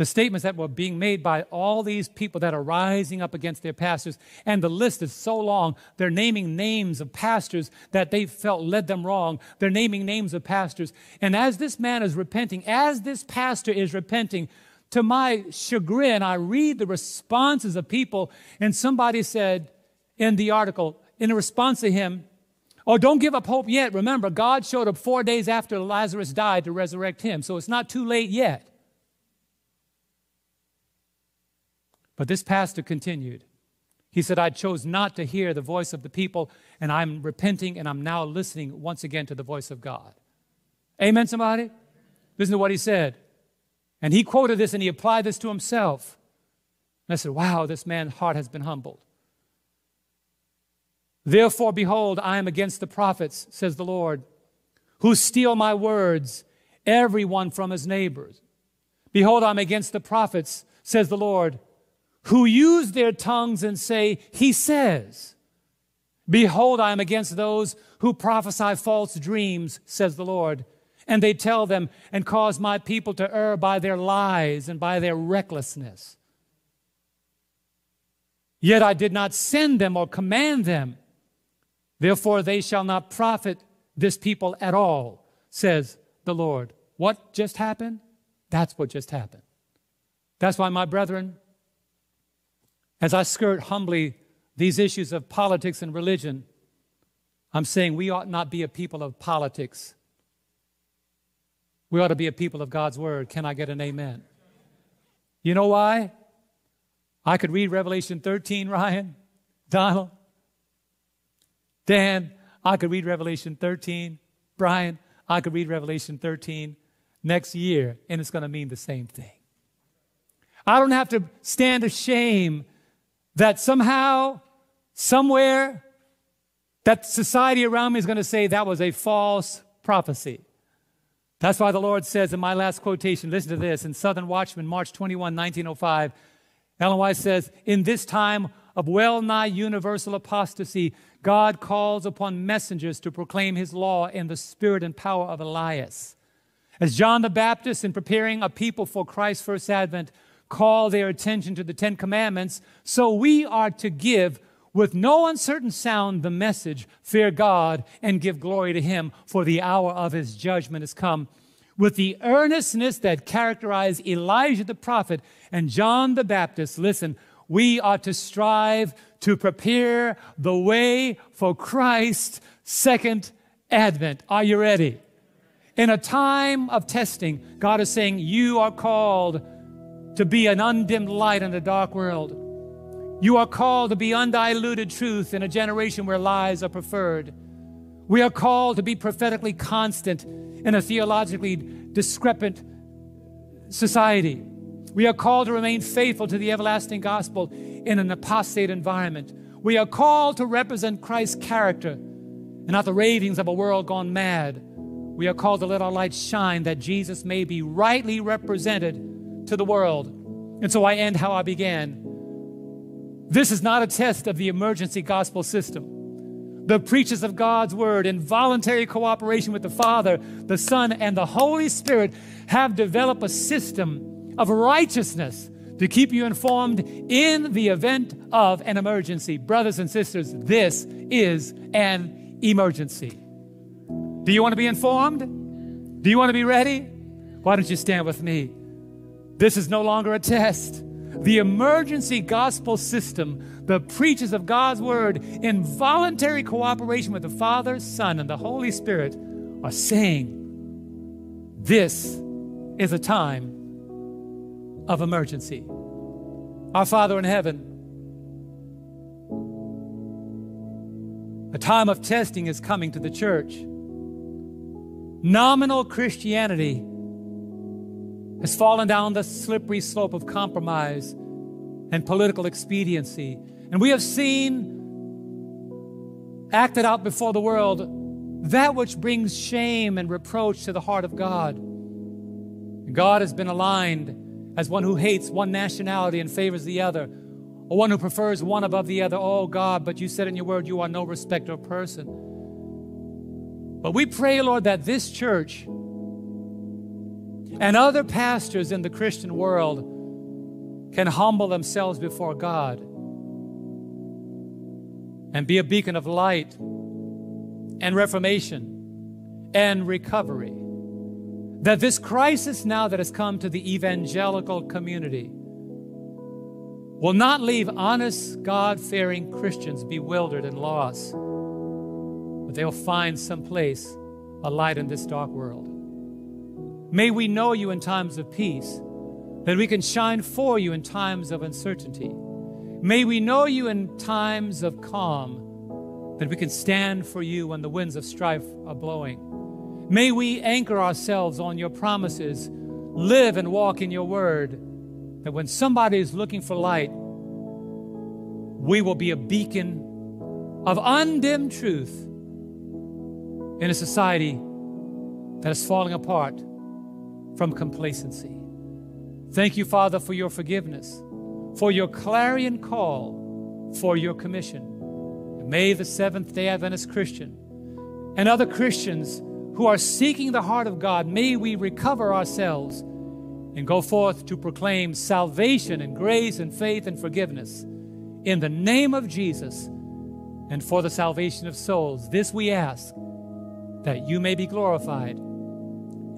the statements that were being made by all these people that are rising up against their pastors. And the list is so long. They're naming names of pastors that they felt led them wrong. They're naming names of pastors. And as this man is repenting, as this pastor is repenting, to my chagrin, I read the responses of people. And somebody said in the article, in response to him, Oh, don't give up hope yet. Remember, God showed up four days after Lazarus died to resurrect him, so it's not too late yet. But this pastor continued. He said, I chose not to hear the voice of the people, and I'm repenting, and I'm now listening once again to the voice of God. Amen, somebody? Listen to what he said. And he quoted this and he applied this to himself. And I said, Wow, this man's heart has been humbled. Therefore, behold, I am against the prophets, says the Lord, who steal my words, everyone from his neighbors. Behold, I'm against the prophets, says the Lord, who use their tongues and say, He says. Behold, I am against those who prophesy false dreams, says the Lord. And they tell them and cause my people to err by their lies and by their recklessness. Yet I did not send them or command them. Therefore, they shall not profit this people at all, says the Lord. What just happened? That's what just happened. That's why, my brethren, as I skirt humbly these issues of politics and religion, I'm saying we ought not be a people of politics. We ought to be a people of God's word. Can I get an amen? You know why? I could read Revelation 13, *laughs* Ryan, Donald, Dan, I could read Revelation 13. Brian, I could read Revelation 13 next year, and it's going to mean the same thing. I don't have to stand ashamed that somehow, somewhere, that society around me is going to say that was a false prophecy. That's why the Lord says in my last quotation, listen to this, in Southern Watchman, March 21, 1905, Ellen White says, In this time of well nigh universal apostasy, God calls upon messengers to proclaim his law in the spirit and power of Elias. As John the Baptist, in preparing a people for Christ's first advent, call their attention to the Ten Commandments, so we are to give with no uncertain sound the message fear God and give glory to Him, for the hour of His judgment has come. With the earnestness that characterized Elijah the prophet and John the Baptist, listen, we are to strive to prepare the way for Christ's second advent. Are you ready? In a time of testing, God is saying, You are called to be an undimmed light in a dark world. You are called to be undiluted truth in a generation where lies are preferred. We are called to be prophetically constant in a theologically discrepant society. We are called to remain faithful to the everlasting gospel in an apostate environment. We are called to represent Christ's character and not the ravings of a world gone mad. We are called to let our light shine that Jesus may be rightly represented to the world. And so I end how I began. This is not a test of the emergency gospel system. The preachers of God's word, in voluntary cooperation with the Father, the Son, and the Holy Spirit, have developed a system of righteousness to keep you informed in the event of an emergency. Brothers and sisters, this is an emergency. Do you want to be informed? Do you want to be ready? Why don't you stand with me? This is no longer a test. The emergency gospel system, the preachers of God's word in voluntary cooperation with the Father, Son, and the Holy Spirit are saying this is a time of emergency. Our Father in heaven, a time of testing is coming to the church. Nominal Christianity has fallen down the slippery slope of compromise and political expediency. And we have seen acted out before the world that which brings shame and reproach to the heart of God. God has been aligned as one who hates one nationality and favors the other, or one who prefers one above the other. Oh God, but you said in your word, you are no respecter of person. But we pray, Lord, that this church and other pastors in the Christian world can humble themselves before God and be a beacon of light and reformation and recovery. That this crisis now that has come to the evangelical community will not leave honest, God fearing Christians bewildered and lost but they'll find some place, a light in this dark world. May we know you in times of peace, that we can shine for you in times of uncertainty. May we know you in times of calm, that we can stand for you when the winds of strife are blowing. May we anchor ourselves on your promises, live and walk in your word, that when somebody is looking for light, we will be a beacon of undimmed truth in a society that is falling apart from complacency. Thank you, Father, for your forgiveness, for your clarion call, for your commission. And may the Seventh day Adventist Christian and other Christians who are seeking the heart of God, may we recover ourselves and go forth to proclaim salvation and grace and faith and forgiveness in the name of Jesus and for the salvation of souls. This we ask that you may be glorified.